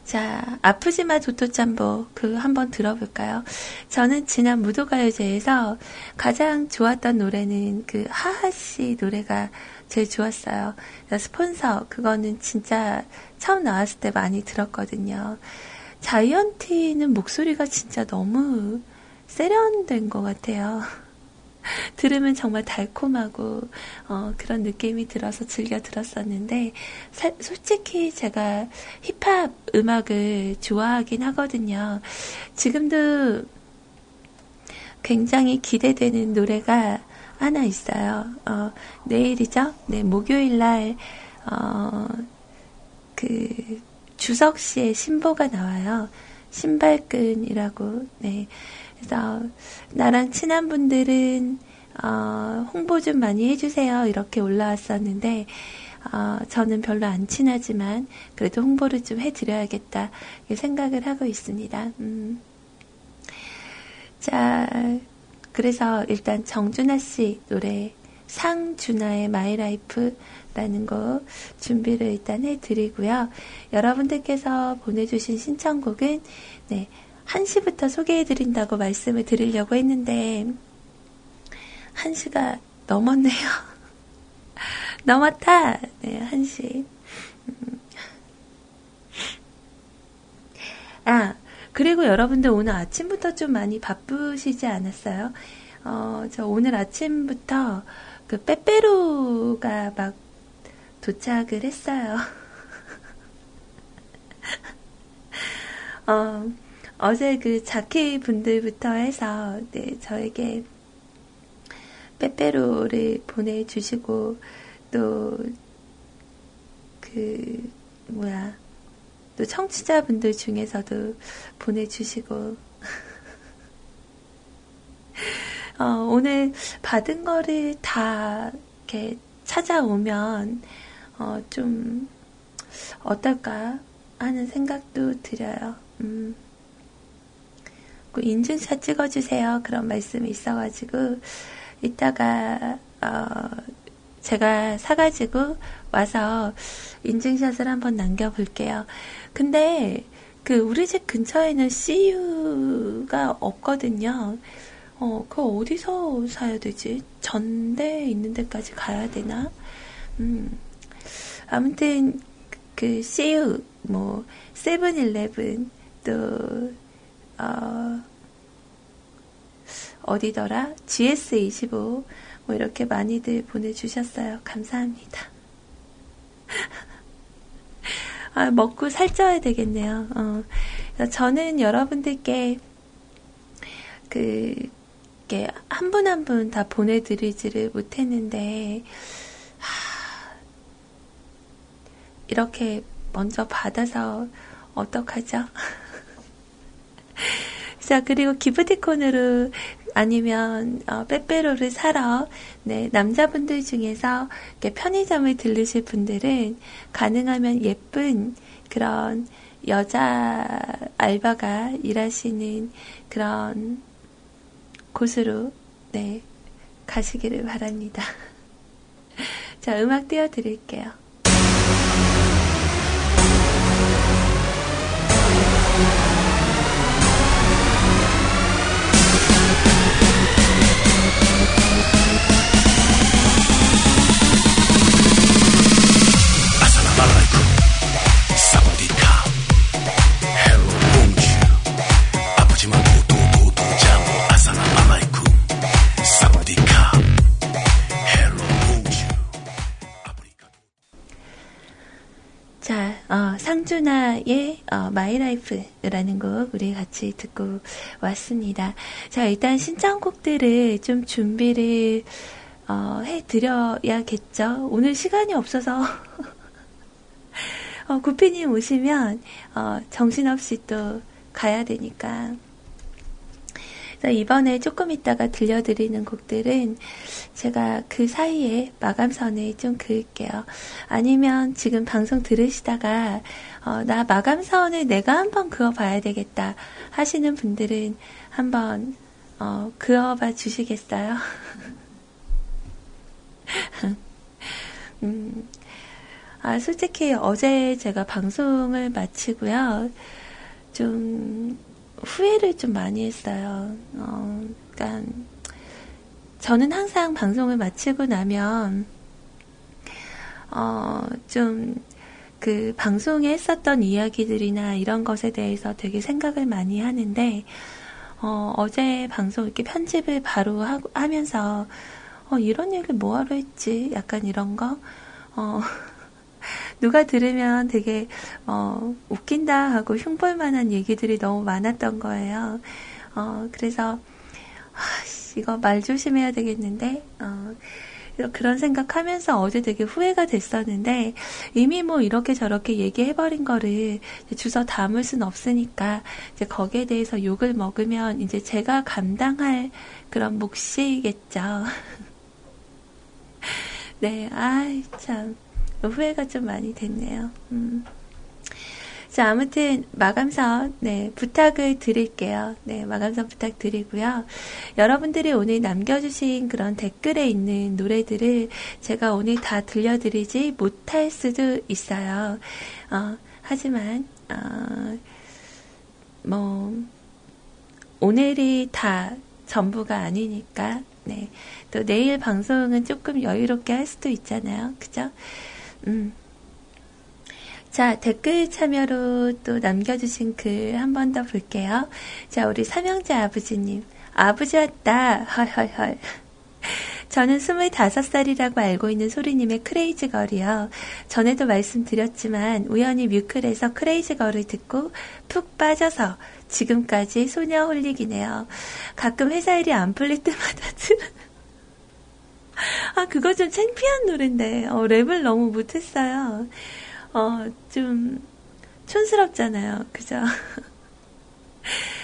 자, 아프지마 도토짬보 그 한번 들어볼까요? 저는 지난 무도가요제에서 가장 좋았던 노래는 그 하하 씨 노래가 제일 좋았어요. 스폰서 그거는 진짜 처음 나왔을 때 많이 들었거든요. 자이언티는 목소리가 진짜 너무 세련된 것 같아요. 들으면 정말 달콤하고 어, 그런 느낌이 들어서 즐겨 들었었는데 사, 솔직히 제가 힙합 음악을 좋아하긴 하거든요. 지금도 굉장히 기대되는 노래가 하나 있어요. 어, 내일이죠? 네, 목요일 날, 어, 그, 주석 씨의 신보가 나와요. 신발끈이라고, 네. 그래서 나랑 친한 분들은 어, 홍보 좀 많이 해주세요. 이렇게 올라왔었는데 어, 저는 별로 안 친하지만 그래도 홍보를 좀 해드려야겠다 생각을 하고 있습니다. 음. 자, 그래서 일단 정준하 씨 노래 상주나의 My Life라는 곡 준비를 일단 해드리고요. 여러분들께서 보내주신 신청곡은 네, 1시부터 소개해드린다고 말씀을 드리려고 했는데 1시가 넘었네요. 넘었다! 네, 1시. 음. 아, 그리고 여러분들 오늘 아침부터 좀 많이 바쁘시지 않았어요? 어, 저 오늘 아침부터 그 빼빼로가 막 도착을 했어요. 어, 어제 그 자키 분들부터 해서 네, 저에게 빼빼로를 보내주시고 또 그 뭐야 또 청취자분들 중에서도 보내주시고 어, 오늘 받은 거를 다 이렇게 찾아오면 어, 좀 어떨까 하는 생각도 들어요. 음. 그 인증샷 찍어주세요. 그런 말씀이 있어가지고 이따가 어, 제가 사가지고 와서 인증샷을 한번 남겨볼게요. 근데 그 우리 집 근처에는 CU가 없거든요. 어, 그거 어디서 사야 되지? 전대 있는 데까지 가야 되나? 음, 아무튼, 그, CU, 뭐, 세븐일레븐, 또, 어, 어디더라? GS25, 뭐, 이렇게 많이들 보내주셨어요. 감사합니다. 아, 먹고 살쪄야 되겠네요. 어, 저는 여러분들께 그, 한 분 한 분 다 보내드리지를 못했는데, 하, 이렇게 먼저 받아서 어떡하죠? 자, 그리고 기프티콘으로 아니면 어, 빼빼로를 사러 네, 남자분들 중에서 편의점을 들르실 분들은 가능하면 예쁜 그런 여자 알바가 일하시는 그런 곳으로 네, 가시기를 바랍니다. 자, 음악 띄워드릴게요. 상주나의 어, My Life라는 곡 우리 같이 듣고 왔습니다. 자 일단 신청곡들을 좀 준비를 어, 해드려야겠죠. 오늘 시간이 없어서 어, 구피님 오시면 어, 정신없이 또 가야 되니까 이번에 조금 있다가 들려드리는 곡들은 제가 그 사이에 마감선에 좀 그을게요. 아니면 지금 방송 들으시다가 어, 나 마감선을 내가 한번 그어봐야 되겠다 하시는 분들은 한번 어, 그어봐 주시겠어요? 음, 아, 솔직히 어제 제가 방송을 마치고요. 좀 후회를 좀 많이 했어요. 어, 그러니까 저는 항상 방송을 마치고 나면 어, 좀 그 방송에 했었던 이야기들이나 이런 것에 대해서 되게 생각을 많이 하는데 어, 어제 방송 이렇게 편집을 바로 하면서 어, 이런 얘기를 뭐하러 했지? 약간 이런 거 어, 누가 들으면 되게 어, 웃긴다 하고 흉볼 만한 얘기들이 너무 많았던 거예요. 어, 그래서 아, 이거 말 조심해야 되겠는데 어, 그런 생각하면서 어제 되게 후회가 됐었는데 이미 뭐 이렇게 저렇게 얘기해버린 거를 주워 담을 순 없으니까 이제 거기에 대해서 욕을 먹으면 이제 제가 감당할 그런 몫이겠죠. 네, 아이 참. 후회가 좀 많이 됐네요. 음. 자, 아무튼 마감선 네, 부탁을 드릴게요. 네, 마감선 부탁드리고요. 여러분들이 오늘 남겨 주신 그런 댓글에 있는 노래들을 제가 오늘 다 들려드리지 못할 수도 있어요. 어, 하지만 어, 뭐 오늘이 다 전부가 아니니까 네. 또 내일 방송은 조금 여유롭게 할 수도 있잖아요. 그죠? 음. 자, 댓글 참여로 또 남겨주신 글 한 번 더 볼게요. 자, 우리 삼형제 아버지님. 아버지 왔다. 헐헐헐. 저는 25살이라고 알고 있는 소리님의 크레이지 걸이요. 전에도 말씀드렸지만 우연히 뮤클에서 크레이지 걸을 듣고 푹 빠져서 지금까지 소녀 홀릭이네요. 가끔 회사 일이 안 풀릴 때마다 들은 아, 그거 좀 창피한 노래인데, 어, 랩을 너무 못했어요. 어, 좀, 촌스럽잖아요. 그죠?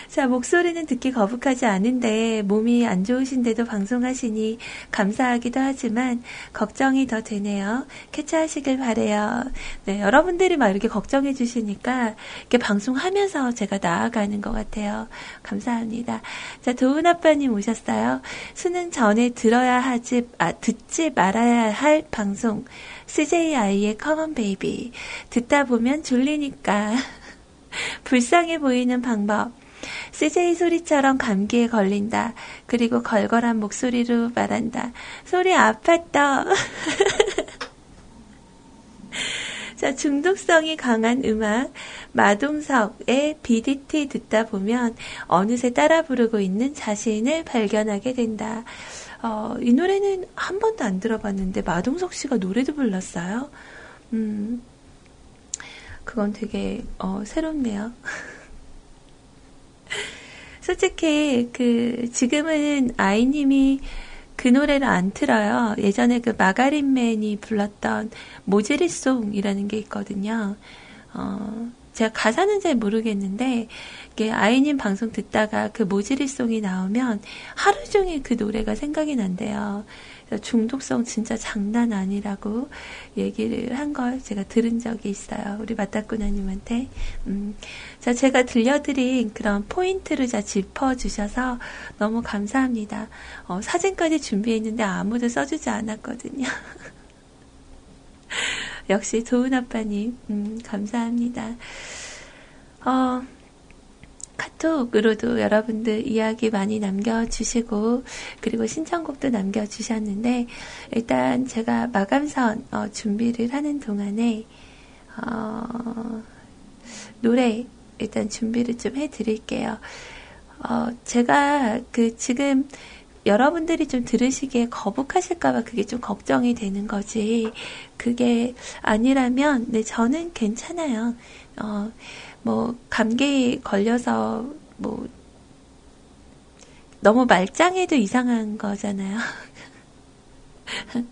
자, 목소리는 듣기 거북하지 않은데 몸이 안 좋으신데도 방송하시니 감사하기도 하지만 걱정이 더 되네요. 캐치하시길 바래요. 네, 여러분들이 막 이렇게 걱정해 주시니까 이렇게 방송하면서 제가 나아가는 것 같아요. 감사합니다. 자, 도훈 아빠님 오셨어요. 수능 전에 들어야 하지, 아, 듣지 말아야 할 방송. CJI의 come on baby. 듣다 보면 졸리니까. 불쌍해 보이는 방법. CJ 소리처럼 감기에 걸린다. 그리고 걸걸한 목소리로 말한다. 소리 아팠다. 자, 중독성이 강한 음악, 마동석의 BDT 듣다 보면 어느새 따라 부르고 있는 자신을 발견하게 된다. 어, 이 노래는 한 번도 안 들어봤는데 마동석 씨가 노래도 불렀어요. 음, 그건 되게 어, 새롭네요. 솔직히 그 지금은 아이님이 그 노래를 안 틀어요. 예전에 그 마가린맨이 불렀던 모제리송이라는 게 있거든요. 어, 제가 가사는 잘 모르겠는데 이게 아이님 방송 듣다가 그 모지리송이 나오면 하루 종일 그 노래가 생각이 난대요. 중독성 진짜 장난 아니라고 얘기를 한 걸 제가 들은 적이 있어요. 우리 맞다꾸나님한테. 음, 자, 제가 들려드린 그런 포인트를 자 짚어주셔서 너무 감사합니다. 어, 사진까지 준비했는데 아무도 써주지 않았거든요. 역시 좋은 아빠님, 음, 감사합니다. 어, 카톡으로도 여러분들 이야기 많이 남겨주시고, 그리고 신청곡도 남겨주셨는데, 일단 제가 마감선 어, 준비를 하는 동안에, 어, 노래 일단 준비를 좀 해드릴게요. 어, 제가 그 지금 여러분들이 좀 들으시기에 거북하실까봐 그게 좀 걱정이 되는 거지. 그게 아니라면, 네, 저는 괜찮아요. 어, 뭐, 감기 걸려서, 뭐, 너무 말짱해도 이상한 거잖아요.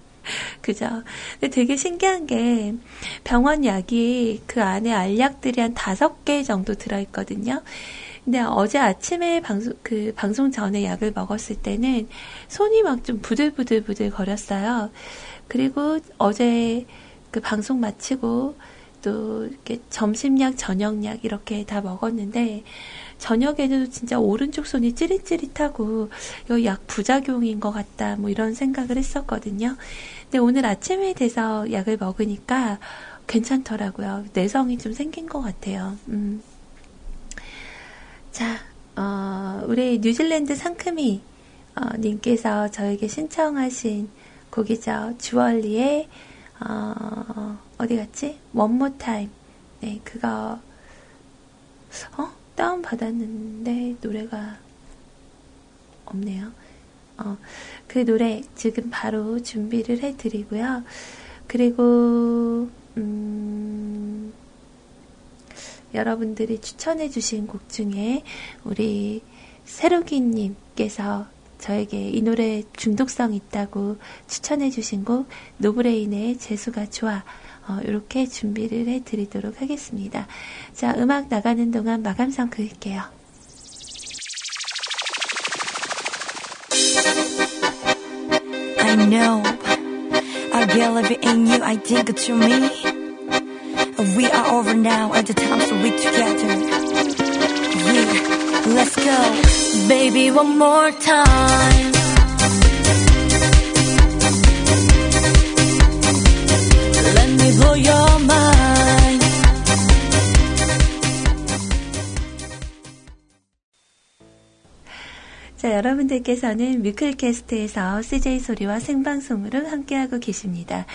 그죠? 근데 되게 신기한 게 병원 약이 그 안에 알약들이 한 다섯 개 정도 들어있거든요. 근데 어제 아침에 방송, 그 방송 전에 약을 먹었을 때는 손이 막 좀 부들부들부들 거렸어요. 그리고 어제 그 방송 마치고 또 이렇게 점심약, 저녁약 이렇게 다 먹었는데 저녁에는 진짜 오른쪽 손이 찌릿찌릿하고 이거 약 부작용인 것 같다 뭐 이런 생각을 했었거든요. 근데 오늘 아침에 돼서 약을 먹으니까 괜찮더라고요. 내성이 좀 생긴 것 같아요. 음. 자, 어, 우리 뉴질랜드 상크미 어, 님께서 저에게 신청하신 곡이죠. 주얼리의 어, 어디 갔지? 원모 타임. 네, 그거 어? 다운 받았는데 노래가 없네요. 어, 그 노래 지금 바로 준비를 해드리고요. 그리고 음, 여러분들이 추천해주신 곡 중에 우리 세로기님께서 저에게 이 노래 중독성 있다고 추천해 주신 곡 노브레인의 재수가 좋아 어, 이렇게 준비를 해 드리도록 하겠습니다. 자 음악 나가는 동안 마감성 그을게요. I know I believe in you I think to me We are over now and the time so we together. Let's go. Baby, one more time. Let me blow your mind. 자, 여러분들께서는 뮤클캐스트에서 CJ 소리와 생방송으로 함께하고 계십니다.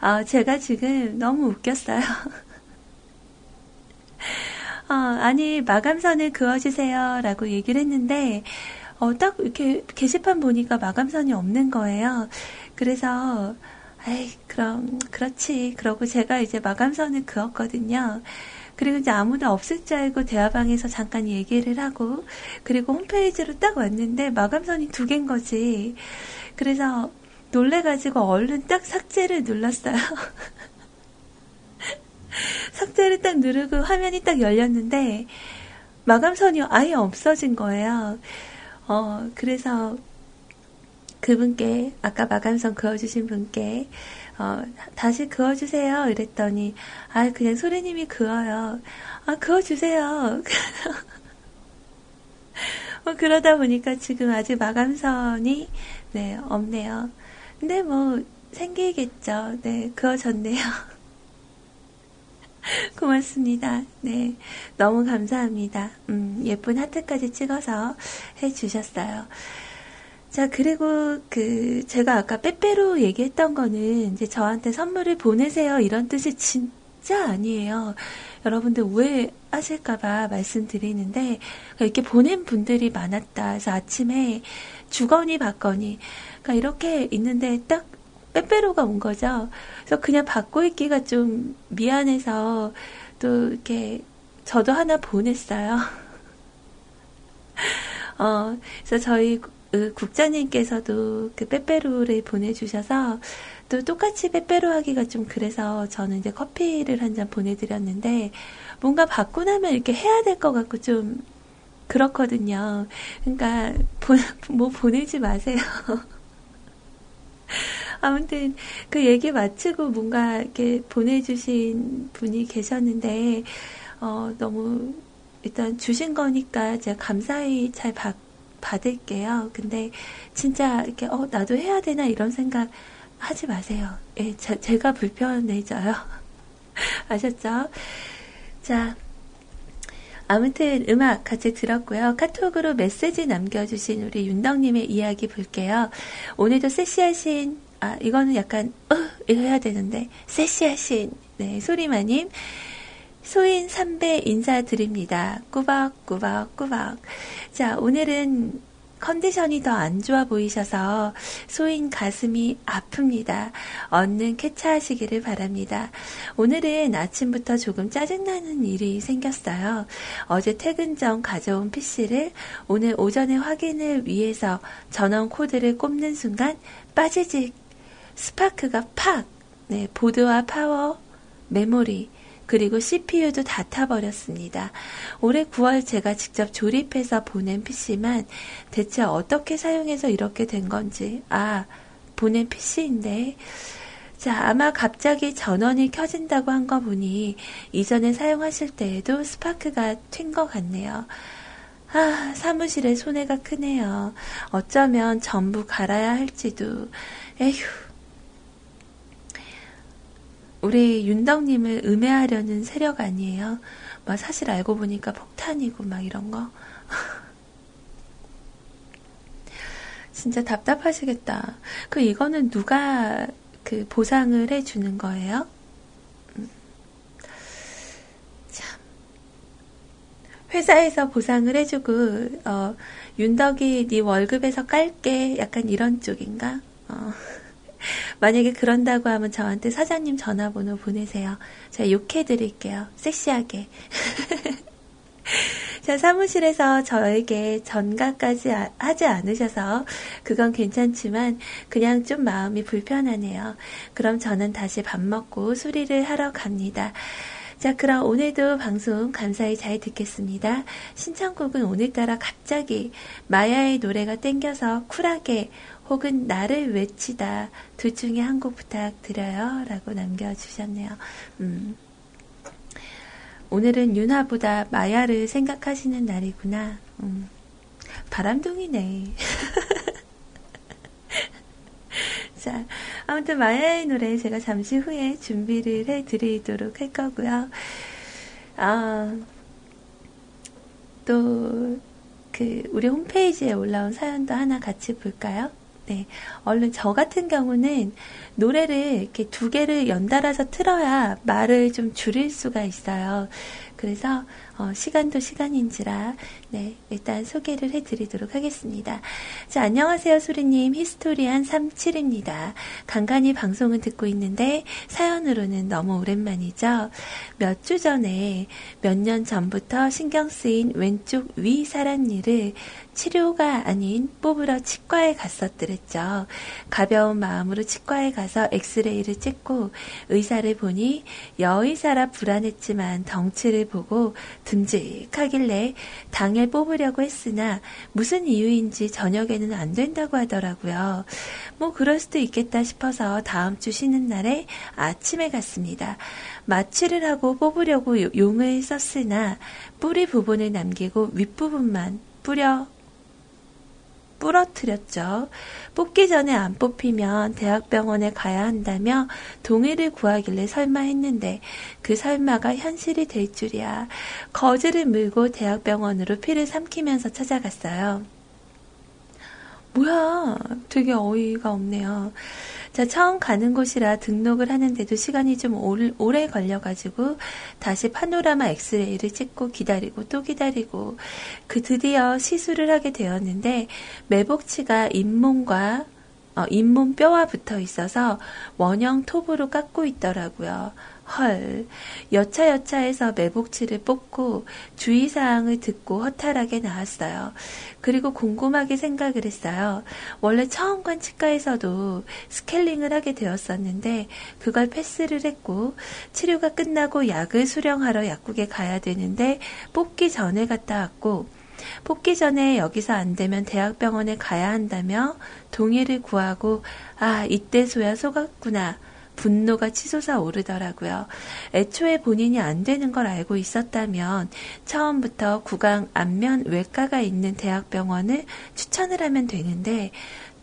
어, 제가 지금 너무 웃겼어요. 어, 아니, 마감선을 그어주세요. 라고 얘기를 했는데, 어, 딱 이렇게 게시판 보니까 마감선이 없는 거예요. 그래서, 에이, 그럼, 그렇지. 그러고 제가 이제 마감선을 그었거든요. 그리고 이제 아무도 없을 줄 알고 대화방에서 잠깐 얘기를 하고, 그리고 홈페이지로 딱 왔는데 마감선이 두 개인 거지. 그래서 놀래가지고 얼른 딱 삭제를 눌렀어요. 삭제를 딱 누르고 화면이 딱 열렸는데, 마감선이 아예 없어진 거예요. 어, 그래서 그분께, 아까 마감선 그어주신 분께, 어, 다시 그어주세요. 이랬더니, 아, 그냥 소리님이 그어요. 아, 그어주세요. 뭐 그러다 보니까 지금 아직 마감선이, 네, 없네요. 근데 뭐, 생기겠죠. 네, 그어졌네요. 고맙습니다. 네. 너무 감사합니다. 음, 예쁜 하트까지 찍어서 해주셨어요. 자, 그리고 그, 제가 아까 빼빼로 얘기했던 거는 이제 저한테 선물을 보내세요. 이런 뜻이 진짜 아니에요. 여러분들 오해하실까봐 말씀드리는데, 이렇게 보낸 분들이 많았다. 그래서 아침에 주거니 받거니, 그러니까 이렇게 있는데 딱 빼빼로가 온 거죠. 그래서 그냥 받고 있기가 좀 미안해서 또 이렇게 저도 하나 보냈어요. 어, 그래서 저희 국장님께서도 그 빼빼로를 보내주셔서 또 똑같이 빼빼로 하기가 좀 그래서 저는 이제 커피를 한 잔 보내드렸는데 뭔가 받고 나면 이렇게 해야 될 것 같고 좀 그렇거든요. 그러니까 보, 뭐 보내지 마세요. 아무튼 그 얘기 마치고 뭔가 이렇게 보내주신 분이 계셨는데 어, 너무 일단 주신 거니까 제가 감사히 잘 받, 받을게요. 근데 진짜 이렇게 어 나도 해야 되나 이런 생각 하지 마세요. 예, 제, 제가 불편해져요. 아셨죠? 자, 아무튼 음악 같이 들었고요. 카톡으로 메시지 남겨주신 우리 윤덕님의 이야기 볼게요. 오늘도 섹시하신 아 이거는 약간 어 이거 해야 되는데 섹시하신 네 소리마님 소인 3배 인사드립니다. 꾸벅꾸벅 꾸벅. 자, 오늘은 컨디션이 더 안 좋아 보이셔서 소인 가슴이 아픕니다. 얼른 쾌차하시기를 바랍니다. 오늘은 아침부터 조금 짜증나는 일이 생겼어요. 어제 퇴근 전 가져온 PC를 오늘 오전에 확인을 위해서 전원 코드를 꼽는 순간 빠지직 스파크가 팍! 네, 보드와 파워, 메모리, 그리고 CPU도 다 타버렸습니다. 올해 9월 제가 직접 조립해서 보낸 PC만 대체 어떻게 사용해서 이렇게 된 건지, 아, 보낸 PC인데, 자, 아마 갑자기 전원이 켜진다고 한 거 보니 이전에 사용하실 때에도 스파크가 튄 것 같네요. 아, 사무실에 손해가 크네요. 어쩌면 전부 갈아야 할지도. 에휴. 우리 윤덕님을 음해하려는 세력 아니에요. 막 사실 알고 보니까 폭탄이고 막 이런 거. 진짜 답답하시겠다. 그 이거는 누가 그 보상을 해주는 거예요? 음. 참. 회사에서 보상을 해주고 어, 윤덕이 네 월급에서 깔게 약간 이런 쪽인가? 어. 만약에 그런다고 하면 저한테 사장님 전화번호 보내세요. 제가 욕해드릴게요. 섹시하게. 자, 사무실에서 저에게 전가까지 아, 하지 않으셔서 그건 괜찮지만 그냥 좀 마음이 불편하네요. 그럼 저는 다시 밥 먹고 수리를 하러 갑니다. 자, 그럼 오늘도 방송 감사히 잘 듣겠습니다. 신청곡은 오늘따라 갑자기 마야의 노래가 땡겨서 쿨하게 혹은 나를 외치다 둘 중에 한 곡 부탁드려요. 라고 남겨주셨네요. 음. 오늘은 윤하보다 마야를 생각하시는 날이구나. 음, 바람둥이네. 자, 아무튼 마야의 노래 제가 잠시 후에 준비를 해드리도록 할 거고요. 아, 또, 그, 우리 홈페이지에 올라온 사연도 하나 같이 볼까요? 네. 얼른 저 같은 경우는 노래를 이렇게 두 개를 연달아서 틀어야 말을 좀 줄일 수가 있어요. 그래서 어, 시간도 시간인지라 네, 일단 소개를 해드리도록 하겠습니다. 자, 안녕하세요, 수리님. 히스토리안 37입니다. 간간히 방송을 듣고 있는데 사연으로는 너무 오랜만이죠. 몇 주 전에 몇 년 전부터 신경 쓰인 왼쪽 위 살안일을 치료가 아닌 뽑으러 치과에 갔었더랬죠. 가벼운 마음으로 치과에 가서 엑스레이를 찍고 의사를 보니 여의사라 불안했지만 덩치를 보고 듬직하길래 당일 뽑으려고 했으나 무슨 이유인지 저녁에는 안 된다고 하더라고요. 뭐 그럴 수도 있겠다 싶어서 다음 주 쉬는 날에 아침에 갔습니다. 마취를 하고 뽑으려고 용을 썼으나 뿌리 부분을 남기고 윗부분만 뿌려 부러뜨렸죠. 뽑기 전에 안 뽑히면 대학병원에 가야 한다며 동의를 구하길래 설마 했는데 그 설마가 현실이 될 줄이야. 거즈를 물고 대학병원으로 피를 삼키면서 찾아갔어요. 뭐야, 되게 어이가 없네요. 자, 처음 가는 곳이라 등록을 하는데도 시간이 좀 오래 걸려가지고 다시 파노라마 엑스레이를 찍고 기다리고 또 기다리고 그 드디어 시술을 하게 되었는데 매복치가 잇몸과 어, 잇몸 뼈와 붙어 있어서 원형 톱으로 깎고 있더라고요. 헐, 여차여차해서 매복치를 뽑고 주의사항을 듣고 허탈하게 나왔어요. 그리고 궁금하게 생각을 했어요. 원래 처음 관 치과에서도 스케일링을 하게 되었었는데 그걸 패스를 했고 치료가 끝나고 약을 수령하러 약국에 가야 되는데 뽑기 전에 갔다 왔고 뽑기 전에 여기서 안 되면 대학병원에 가야 한다며 동의를 구하고 아 이때소야 속았구나 분노가 치솟아 오르더라고요. 애초에 본인이 안 되는 걸 알고 있었다면 처음부터 구강 안면 외과가 있는 대학병원을 추천을 하면 되는데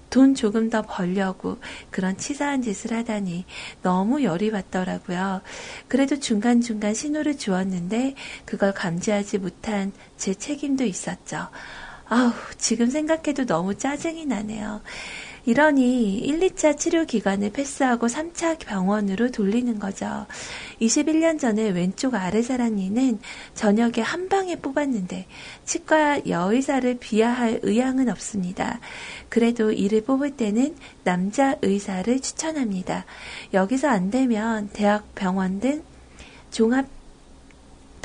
돈 조금 더 벌려고 그런 치사한 짓을 하다니 너무 열이 받더라고요. 그래도 중간중간 신호를 주었는데 그걸 감지하지 못한 제 책임도 있었죠. 아우, 지금 생각해도 너무 짜증이 나네요. 이러니 1, 2차 치료 기간을 패스하고 3차 병원으로 돌리는 거죠. 21년 전에 왼쪽 아래사랑니는 저녁에 한 방에 뽑았는데 치과 여의사를 비하할 의향은 없습니다. 그래도 이를 뽑을 때는 남자 의사를 추천합니다. 여기서 안 되면 대학 병원 등 종합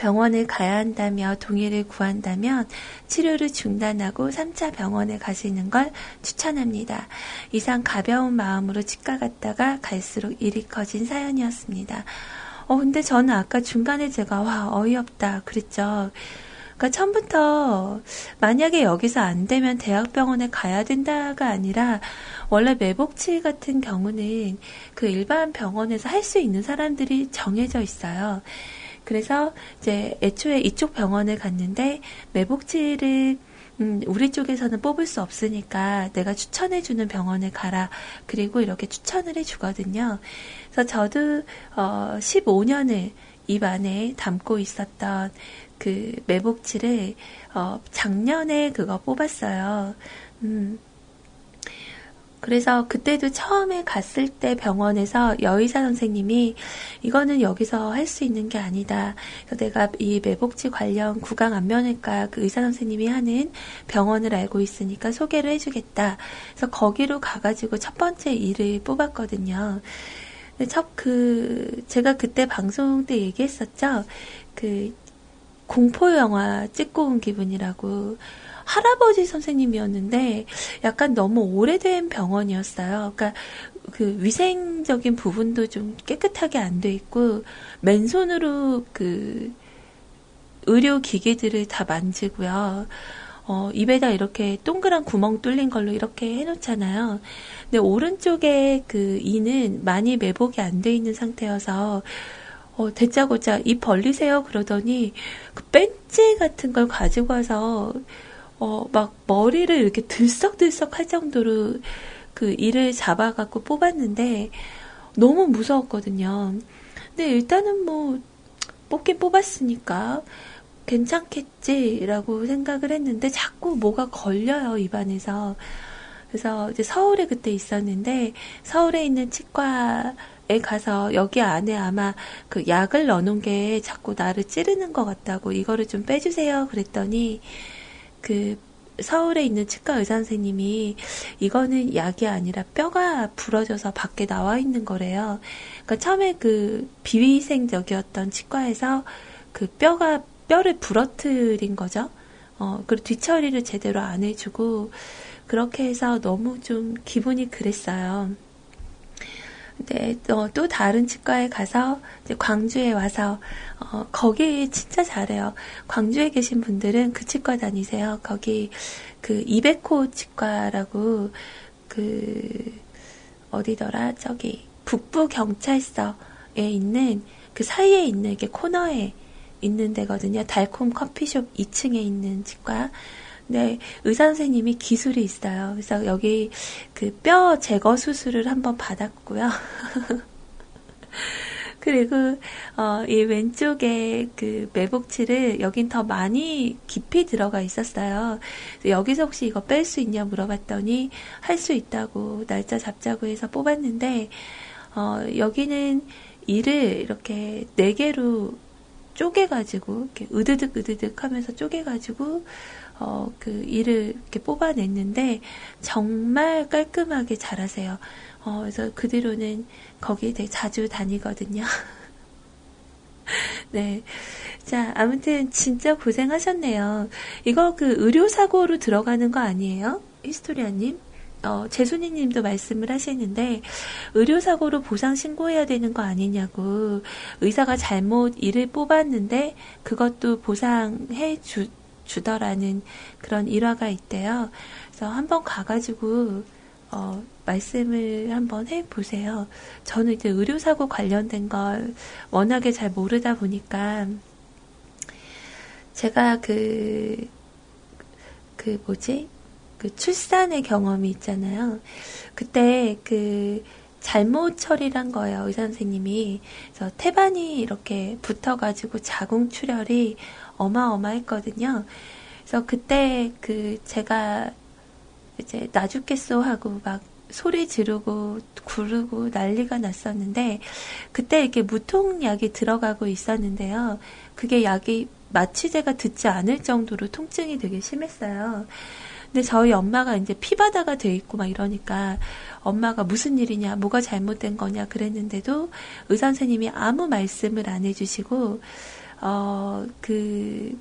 병원에 가야 한다며 동의를 구한다면 치료를 중단하고 3차 병원에 가시는 걸 추천합니다. 이상 가벼운 마음으로 치과 갔다가 갈수록 일이 커진 사연이었습니다. 어, 근데 저는 아까 중간에 제가, 와, 어이없다. 그랬죠. 그러니까 처음부터 만약에 여기서 안 되면 대학병원에 가야 된다가 아니라 원래 매복치 같은 경우는 그 일반 병원에서 할 수 있는 사람들이 정해져 있어요. 그래서 이제 애초에 이쪽 병원을 갔는데 매복치를 음, 우리 쪽에서는 뽑을 수 없으니까 내가 추천해주는 병원에 가라. 그리고 이렇게 추천을 해주거든요. 그래서 저도, 어, 15년을 입 안에 담고 있었던 그 매복치를, 어, 작년에 그거 뽑았어요. 음, 그래서 그때도 처음에 갔을 때 병원에서 여의사 선생님이 이거는 여기서 할 수 있는 게 아니다. 그래서 내가 이 매복지 관련 구강 안면외과 그 의사 선생님이 하는 병원을 알고 있으니까 소개를 해주겠다. 그래서 거기로 가가지고 첫 번째 일을 뽑았거든요. 첫 그 제가 그때 방송 때 얘기했었죠. 그 공포 영화 찍고 온 기분이라고. 할아버지 선생님이었는데 약간 너무 오래된 병원이었어요. 그러니까 그 위생적인 부분도 좀 깨끗하게 안 돼 있고 맨손으로 그 의료 기계들을 다 만지고요. 어, 입에다 이렇게 동그란 구멍 뚫린 걸로 이렇게 해놓잖아요. 근데 오른쪽에 그 이는 많이 매복이 안 돼 있는 상태여서 어, 대짜고짜 입 벌리세요 그러더니 그 벤치 같은 걸 가지고 와서 어, 막 머리를 이렇게 들썩들썩 할 정도로 그 이를 잡아갖고 뽑았는데 너무 무서웠거든요. 근데 일단은 뭐 뽑긴 뽑았으니까 괜찮겠지라고 생각을 했는데 자꾸 뭐가 걸려요 입안에서. 그래서 이제 서울에 그때 있었는데 서울에 있는 치과에 가서 여기 안에 아마 그 약을 넣어놓은 게 자꾸 나를 찌르는 것 같다고 이거를 좀 빼주세요 그랬더니 그 서울에 있는 치과 의사 선생님이 이거는 약이 아니라 뼈가 부러져서 밖에 나와 있는 거래요. 그러니까 처음에 그 비위생적이었던 치과에서 그 뼈가 뼈를 부러뜨린 거죠. 어, 그리고 뒤처리를 제대로 안 해주고 그렇게 해서 너무 좀 기분이 그랬어요. 네, 어, 또 다른 치과에 가서 광주에 와서 어, 거기 진짜 잘해요. 광주에 계신 분들은 그 치과 다니세요. 거기 그 이백호 치과라고 그 어디더라 저기 북부 경찰서에 있는 그 사이에 있는 게 코너에 있는 데거든요. 달콤 커피숍 2층에 있는 치과. 네, 의사 선생님이 기술이 있어요. 그래서 여기 그 뼈 제거 수술을 한번 받았고요. 그리고 어, 이 왼쪽에 그 매복치를 여긴 더 많이 깊이 들어가 있었어요. 여기서 혹시 이거 뺄 수 있냐 물어봤더니 할 수 있다고 날짜 잡자고 해서 뽑았는데 어, 여기는 이를 이렇게 네 개로 쪼개가지고 이렇게 으드득 으드득 하면서 쪼개가지고 어, 그 이를 이렇게 뽑아냈는데 정말 깔끔하게 잘하세요. 어, 그래서 그 뒤로는 거기 되게 자주 다니거든요. 네. 자, 아무튼 진짜 고생하셨네요. 이거 그 의료사고로 들어가는 거 아니에요? 히스토리아님? 어, 재순이 님도 말씀을 하시는데, 의료사고로 보상 신고해야 되는 거 아니냐고, 의사가 잘못 일을 뽑았는데, 그것도 보상해 주, 주더라는 그런 일화가 있대요. 그래서 한번 가가지고, 어, 말씀을 한번 해보세요. 저는 이제 의료사고 관련된 걸 워낙에 잘 모르다 보니까, 제가 그, 그 뭐지? 그 출산의 경험이 있잖아요. 그때 그 잘못 처리한 거예요, 의사 선생님이. 그래서 태반이 이렇게 붙어가지고 자궁 출혈이 어마어마했거든요. 그래서 그때 그 제가 이제 나 죽겠소 하고 막 소리 지르고 구르고 난리가 났었는데 그때 이렇게 무통약이 들어가고 있었는데요. 그게 약이 마취제가 듣지 않을 정도로 통증이 되게 심했어요. 근데 저희 엄마가 이제 피바다가 돼 있고 막 이러니까 엄마가 무슨 일이냐, 뭐가 잘못된 거냐 그랬는데도 의사 선생님이 아무 말씀을 안 해주시고 어, 그,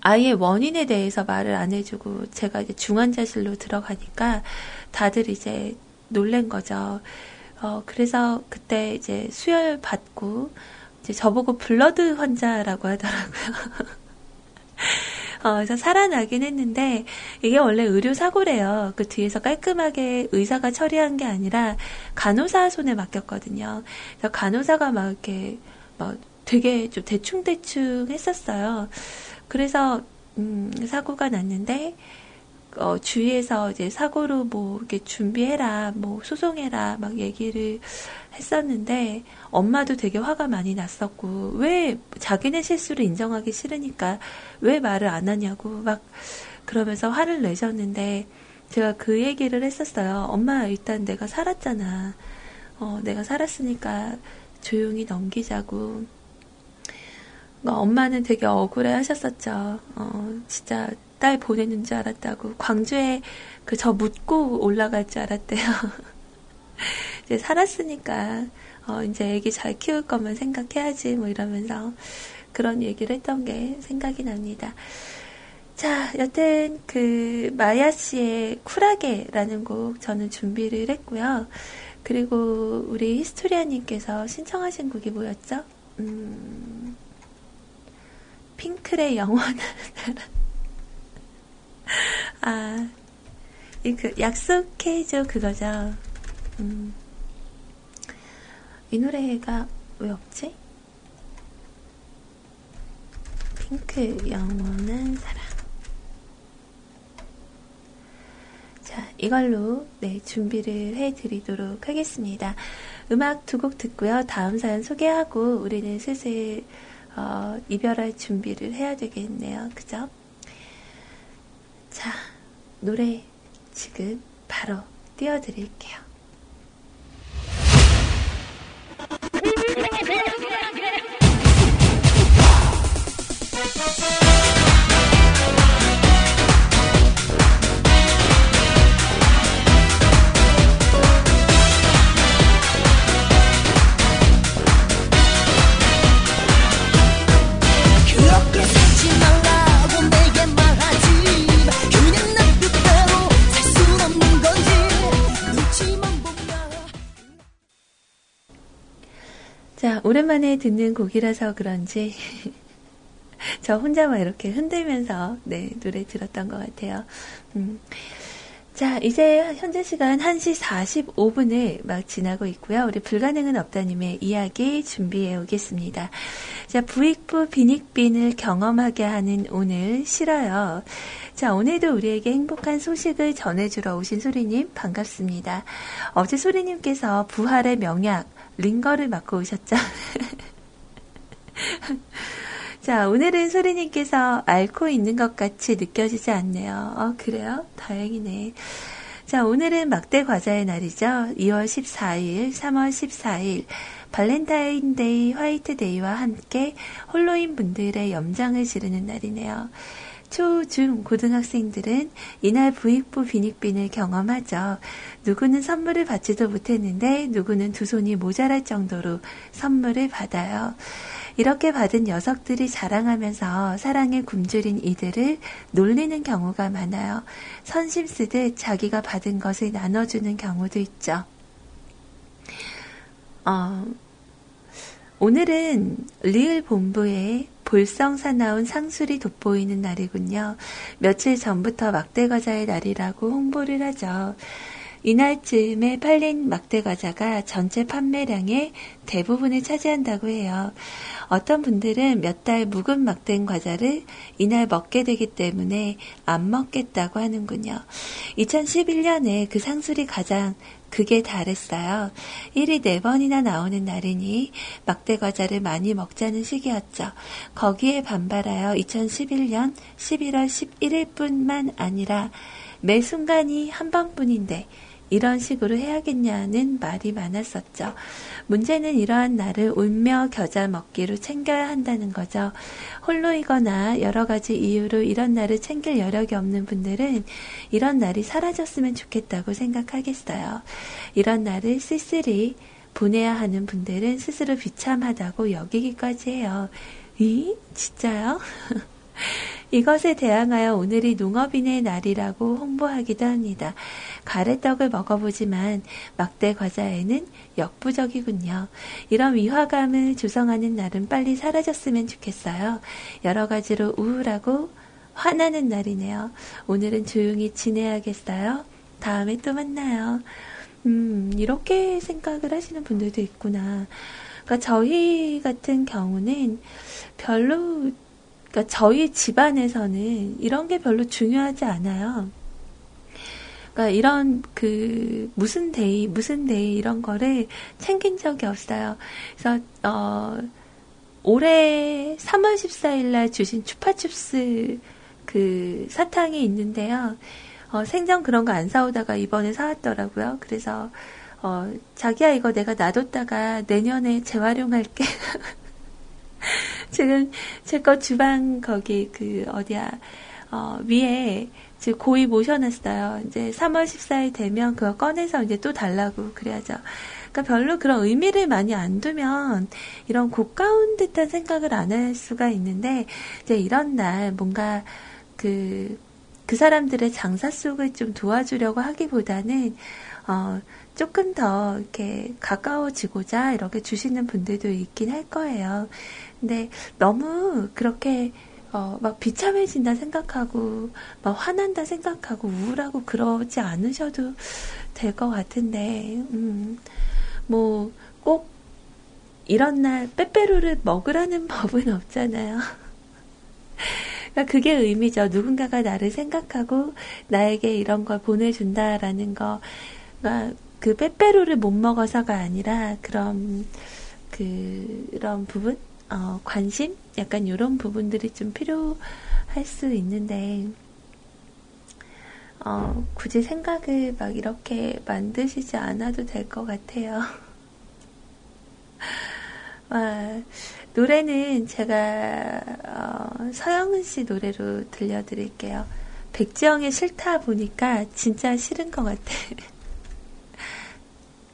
아예 원인에 대해서 말을 안 해주고 제가 이제 중환자실로 들어가니까 다들 이제 놀란 거죠. 어, 그래서 그때 이제 수혈 받고 이제 저보고 블러드 환자라고 하더라고요. 어, 그래서 살아나긴 했는데 이게 원래 의료 사고래요. 그 뒤에서 깔끔하게 의사가 처리한 게 아니라 간호사 손에 맡겼거든요. 그래서 간호사가 막 이렇게 막 되게 좀 대충대충 했었어요. 그래서, 음, 사고가 났는데, 어, 주위에서 이제 사고로 뭐, 이렇게 준비해라, 뭐, 소송해라, 막 얘기를 했었는데, 엄마도 되게 화가 많이 났었고, 왜 자기네 실수를 인정하기 싫으니까, 왜 말을 안 하냐고, 막, 그러면서 화를 내셨는데, 제가 그 얘기를 했었어요. 엄마, 일단 내가 살았잖아. 어, 내가 살았으니까 조용히 넘기자고. 그러니까 엄마는 되게 억울해 하셨었죠. 어, 진짜 딸 보내는 줄 알았다고. 광주에 그 저 묻고 올라갈 줄 알았대요. 이제 살았으니까, 어, 이제 애기 잘 키울 거면 생각해야지, 뭐 이러면서 그런 얘기를 했던 게 생각이 납니다. 자, 여튼 그 마야 씨의 쿨하게라는 곡 저는 준비를 했고요. 그리고 우리 히스토리아님께서 신청하신 곡이 뭐였죠? 음, 핑클의 영원한 아, 이그 약속해줘 그거죠. 음. 이 노래가 왜 없지? 핑크 영원한 사랑. 자, 이걸로 네, 준비를 해 드리도록 하겠습니다. 음악 두 곡 듣고요. 다음 사연 소개하고 우리는 슬슬 어, 이별할 준비를 해야 되겠네요. 그죠? 자, 노래 지금 바로 띄워드릴게요. 오랜만에 듣는 곡이라서 그런지 저 혼자만 이렇게 흔들면서 네, 노래 들었던 것 같아요. 음. 자, 이제 현재 시간 1시 45분을 막 지나고 있고요. 우리 불가능은 없다님의 이야기 준비해 오겠습니다. 자, 부익부 비닉빈을 경험하게 하는 오늘 싫어요. 자, 오늘도 우리에게 행복한 소식을 전해주러 오신 소리님 반갑습니다. 어제 소리님께서 부활의 명약, 링거를 맞고 오셨죠? 자, 오늘은 소리님께서 앓고 있는 것 같이 느껴지지 않네요. 어, 그래요? 다행이네. 자, 오늘은 막대 과자의 날이죠. 2월 14일, 3월 14일, 발렌타인데이, 화이트데이와 함께 홀로인 분들의 염장을 지르는 날이네요. 초, 중, 고등학생들은 이날 부익부 비닉빈을 경험하죠. 누구는 선물을 받지도 못했는데 누구는 두 손이 모자랄 정도로 선물을 받아요. 이렇게 받은 녀석들이 자랑하면서 사랑에 굶주린 이들을 놀리는 경우가 많아요. 선심 쓰듯 자기가 받은 것을 나눠주는 경우도 있죠. 어, 오늘은 리을 본부에 볼성 사나운 상술이 돋보이는 날이군요. 며칠 전부터 막대과자의 날이라고 홍보를 하죠. 이날쯤에 팔린 막대 과자가 전체 판매량의 대부분을 차지한다고 해요. 어떤 분들은 몇 달 묵은 막된 과자를 이날 먹게 되기 때문에 안 먹겠다고 하는군요. 2011년에 그 상술이 가장 그게 달했어요. 1이 4번이나 나오는 날이니 막대 과자를 많이 먹자는 시기였죠. 거기에 반발하여 2011년 11월 11일뿐만 아니라 매 순간이 한 번뿐인데 이런 식으로 해야겠냐는 말이 많았었죠. 문제는 이러한 날을 울며 겨자 먹기로 챙겨야 한다는 거죠. 홀로이거나 여러 가지 이유로 이런 날을 챙길 여력이 없는 분들은 이런 날이 사라졌으면 좋겠다고 생각하겠어요. 이런 날을 쓸쓸히 보내야 하는 분들은 스스로 비참하다고 여기기까지 해요. 이? 진짜요? 이것에 대항하여 오늘이 농업인의 날이라고 홍보하기도 합니다. 가래떡을 먹어보지만 막대 과자에는 역부족이군요. 이런 위화감을 조성하는 날은 빨리 사라졌으면 좋겠어요. 여러 가지로 우울하고 화나는 날이네요. 오늘은 조용히 지내야겠어요. 다음에 또 만나요. 음, 이렇게 생각을 하시는 분들도 있구나. 그러니까 저희 같은 경우는 별로 그러니까 저희 집안에서는 이런 게 별로 중요하지 않아요. 그러니까 이런 그 무슨 day 무슨 day 이런 거를 챙긴 적이 없어요. 그래서 어 올해 3월 14일 날 주신 추파춥스 그 사탕이 있는데요. 어, 생전 그런 거 안 사오다가 이번에 사왔더라고요. 그래서 어, 자기야 이거 내가 놔뒀다가 내년에 재활용할게. 지금 제 거 주방 거기 그 어디야 어, 위에 지금 고이 모셔놨어요. 이제 3월 14일 되면 그거 꺼내서 이제 또 달라고 그래야죠. 그러니까 별로 그런 의미를 많이 안 두면 이런 고가운 듯한 생각을 안 할 수가 있는데 이제 이런 날 뭔가 그, 그 사람들의 장사 속을 좀 도와주려고 하기보다는 어, 조금 더 이렇게 가까워지고자 이렇게 주시는 분들도 있긴 할 거예요. 근데 너무 그렇게 어, 막 비참해진다 생각하고, 막 화난다 생각하고, 우울하고 그러지 않으셔도 될 것 같은데, 음, 뭐, 꼭 이런 날 빼빼로를 먹으라는 법은 없잖아요. 그러니까 그게 의미죠. 누군가가 나를 생각하고 나에게 이런 걸 보내준다라는 거. 그러니까 그 빼빼로를 못 먹어서가 아니라 그런 그런 부분, 어, 관심, 약간 이런 부분들이 좀 필요할 수 있는데. 어, 굳이 생각을 막 이렇게 만드시지 않아도 될 것 같아요. 와, 노래는 제가 어, 서영은 씨 노래로 들려드릴게요. 백지영의 싫다 보니까 진짜 싫은 것 같아.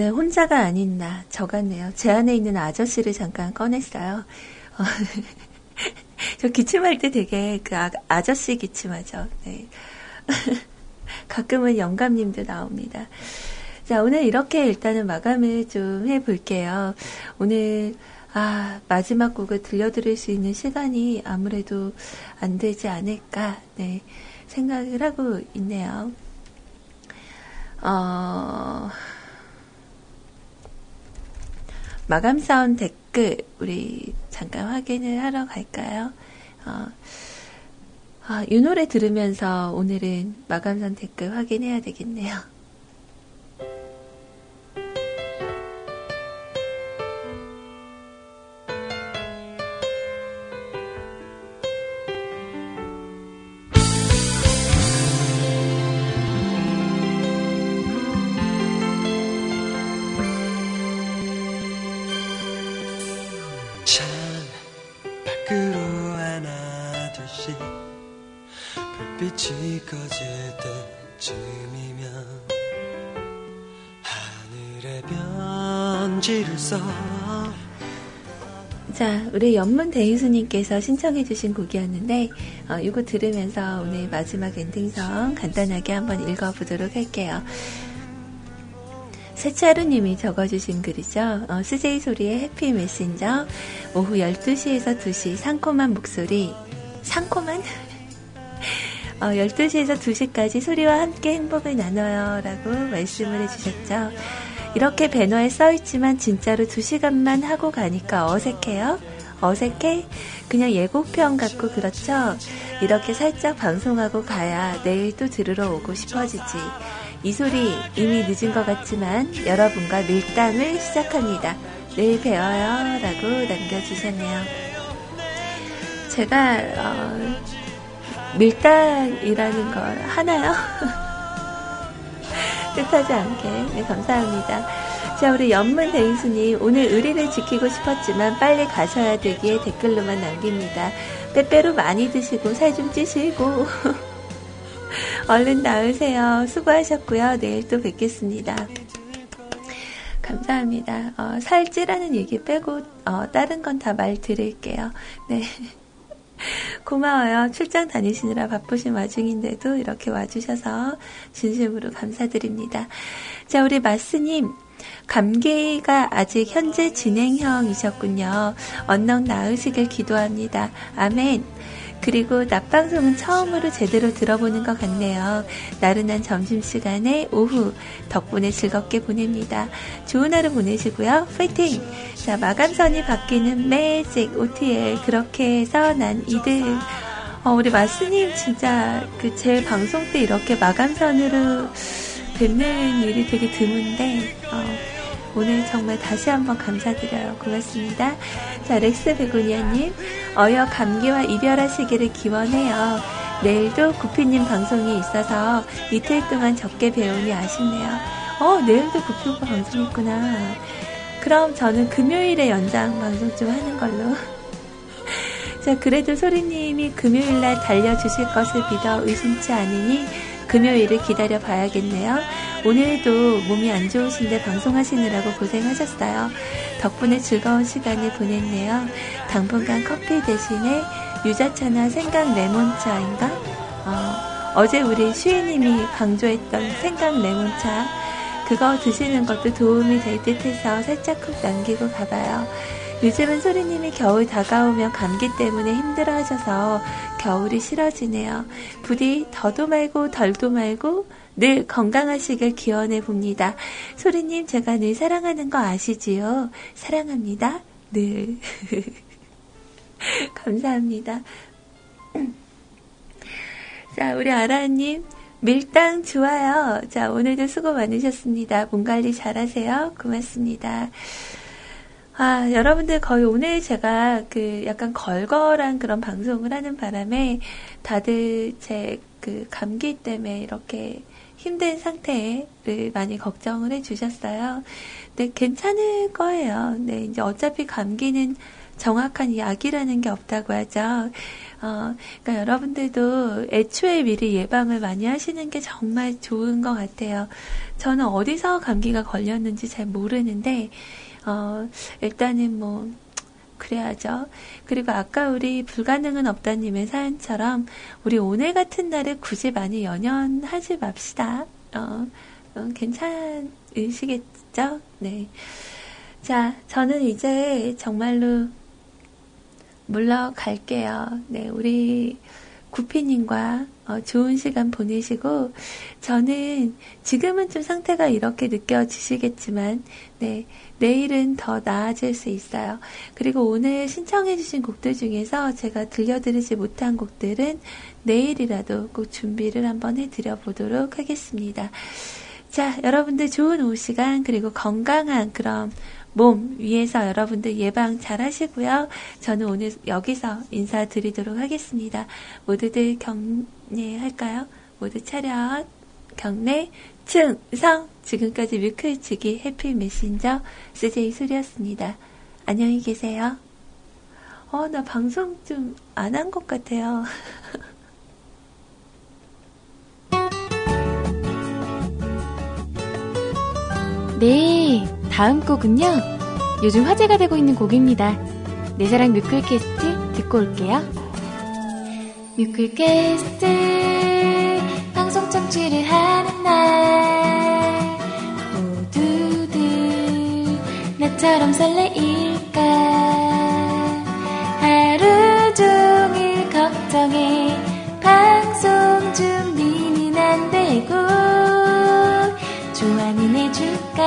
네, 혼자가 아닌 나, 저 같네요. 제 안에 있는 아저씨를 잠깐 꺼냈어요. 어, 저 기침할 때 되게 그 아, 아저씨 기침하죠. 네. 가끔은 영감님도 나옵니다. 자, 오늘 이렇게 일단은 마감을 좀 해볼게요. 오늘, 아, 마지막 곡을 들려드릴 수 있는 시간이 아무래도 안 되지 않을까, 네, 생각을 하고 있네요. 어, 마감 사운 댓글 우리 잠깐 확인을 하러 갈까요? 어, 아, 이 노래 들으면서 오늘은 마감 사운 댓글 확인해야 되겠네요. 우리 연문 대희수님께서 신청해주신 곡이었는데, 어, 이거 들으면서 오늘 마지막 엔딩성 간단하게 한번 읽어보도록 할게요. 세차루님이 적어주신 글이죠. 어, CJ 소리의 해피 메신저. 오후 12시에서 2시 상콤한 목소리. 상콤한? 어, 12시에서 2시까지 소리와 함께 행복을 나눠요. 라고 말씀을 해주셨죠. 이렇게 배너에 써있지만 진짜로 2시간만 하고 가니까 어색해요? 어색해? 그냥 예고편 같고 그렇죠? 이렇게 살짝 방송하고 가야 내일 또 들으러 오고 싶어지지. 이 소리 이미 늦은 것 같지만 여러분과 밀당을 시작합니다. 내일 뵈어요. 라고 남겨주셨네요. 제가, 어, 밀당이라는 걸 하나요? 뜻하지 않게. 네, 감사합니다. 자, 우리 연문 대인수님, 오늘 의리를 지키고 싶었지만 빨리 가셔야 되기에 댓글로만 남깁니다. 빼빼로 많이 드시고 살 좀 찌시고. 얼른 나으세요. 수고하셨고요. 내일 또 뵙겠습니다. 감사합니다. 어, 살찌라는 얘기 빼고 어, 다른 건 다 말 드릴게요. 네. 고마워요. 출장 다니시느라 바쁘신 와중인데도 이렇게 와주셔서 진심으로 감사드립니다. 자, 우리 마스님. 감기가 아직 현재 진행형이셨군요. 언능 나으시길 기도합니다. 아멘. 그리고 낮방송은 처음으로 제대로 들어보는 것 같네요. 나른한 점심시간에 오후 덕분에 즐겁게 보냅니다. 좋은 하루 보내시고요. 파이팅! 자, 마감선이 바뀌는 매직 OTL. 그렇게 해서 난 이들. 어, 우리 마스님 진짜 그 제 방송 때 이렇게 마감선으로 뵙는 일이 되게 드문데, 어, 오늘 정말 다시 한번 감사드려요. 고맙습니다. 자, 렉스 베고니아님, 어여 감기와 이별하시기를 기원해요. 내일도 구피님 방송이 있어서 이틀 동안 적게 배우니 아쉽네요. 어, 내일도 구피 오빠 방송 있구나. 그럼 저는 금요일에 연장 방송 좀 하는 걸로. 자, 그래도 소리님이 금요일날 달려주실 것을 믿어 의심치 않으니 금요일을 기다려 봐야겠네요. 오늘도 몸이 안 좋으신데 방송하시느라고 고생하셨어요. 덕분에 즐거운 시간을 보냈네요. 당분간 커피 대신에 유자차나 생강 레몬차인가? 어, 어제 우리 슈이님이 강조했던 생강 레몬차 그거 드시는 것도 도움이 될 듯 해서 살짝 쿡 남기고 가봐요. 요즘은 소리님이 겨울 다가오면 감기 때문에 힘들어 하셔서 겨울이 싫어지네요. 부디 더도 말고 덜도 말고 늘 건강하시길 기원해 봅니다. 소리님, 제가 늘 사랑하는 거 아시지요? 사랑합니다. 늘. 감사합니다. 자, 우리 아라님. 밀당 좋아요. 자, 오늘도 수고 많으셨습니다. 몸 관리 잘 하세요. 고맙습니다. 아, 여러분들 거의 오늘 제가 그 약간 걸걸한 그런 방송을 하는 바람에 다들 제 그 감기 때문에 이렇게 힘든 상태를 많이 걱정을 해 주셨어요. 근데 괜찮을 거예요. 네, 이제 어차피 감기는 정확한 약이라는 게 없다고 하죠. 어, 그러니까 여러분들도 애초에 미리 예방을 많이 하시는 게 정말 좋은 것 같아요. 저는 어디서 감기가 걸렸는지 잘 모르는데, 어, 일단은 뭐, 그래야죠. 그리고 아까 우리 불가능은 없다님의 사연처럼 우리 오늘 같은 날에 굳이 많이 연연하지 맙시다. 어, 어, 괜찮으시겠죠? 네. 자, 저는 이제 정말로 물러갈게요. 네, 우리 구피님과 어, 좋은 시간 보내시고, 저는 지금은 좀 상태가 이렇게 느껴지시겠지만, 네, 내일은 더 나아질 수 있어요. 그리고 오늘 신청해주신 곡들 중에서 제가 들려드리지 못한 곡들은 내일이라도 꼭 준비를 한번 해드려 보도록 하겠습니다. 자, 여러분들 좋은 오후 시간, 그리고 건강한 그런 몸 위해서 여러분들 예방 잘 하시고요. 저는 오늘 여기서 인사드리도록 하겠습니다. 모두들 경례할까요? 모두 차렷, 경례, 충성! 지금까지 뮤클치기 해피 메신저 CJ 소리였습니다. 안녕히 계세요. 어, 나 방송 좀 안 한 것 같아요. 네, 다음 곡은요. 요즘 화제가 되고 있는 곡입니다. 내 사랑 뮤클캐스트 듣고 올게요. 뮤클캐스트 방송 청취를 하는 날 모두들 나처럼 설레일까 하루 종일 걱정해 방송 준비는 안 되고 좋아는 해줄까?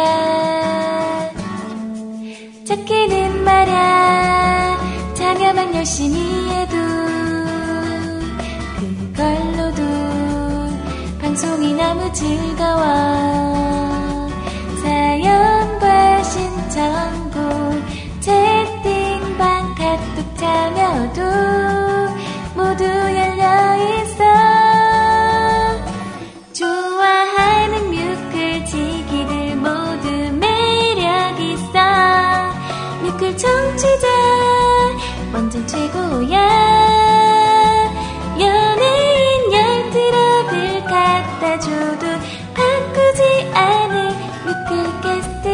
찾기는 말야 자녀만 열심히 해도 그걸로도 방송이 너무 즐거워. 사연과 신청곡 채팅방 카톡 참여도 완전 최고야. 연예인 열 트러블 갖다 줘도 바꾸지 않을 뮤클캐스트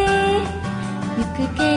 뮤클캐스트.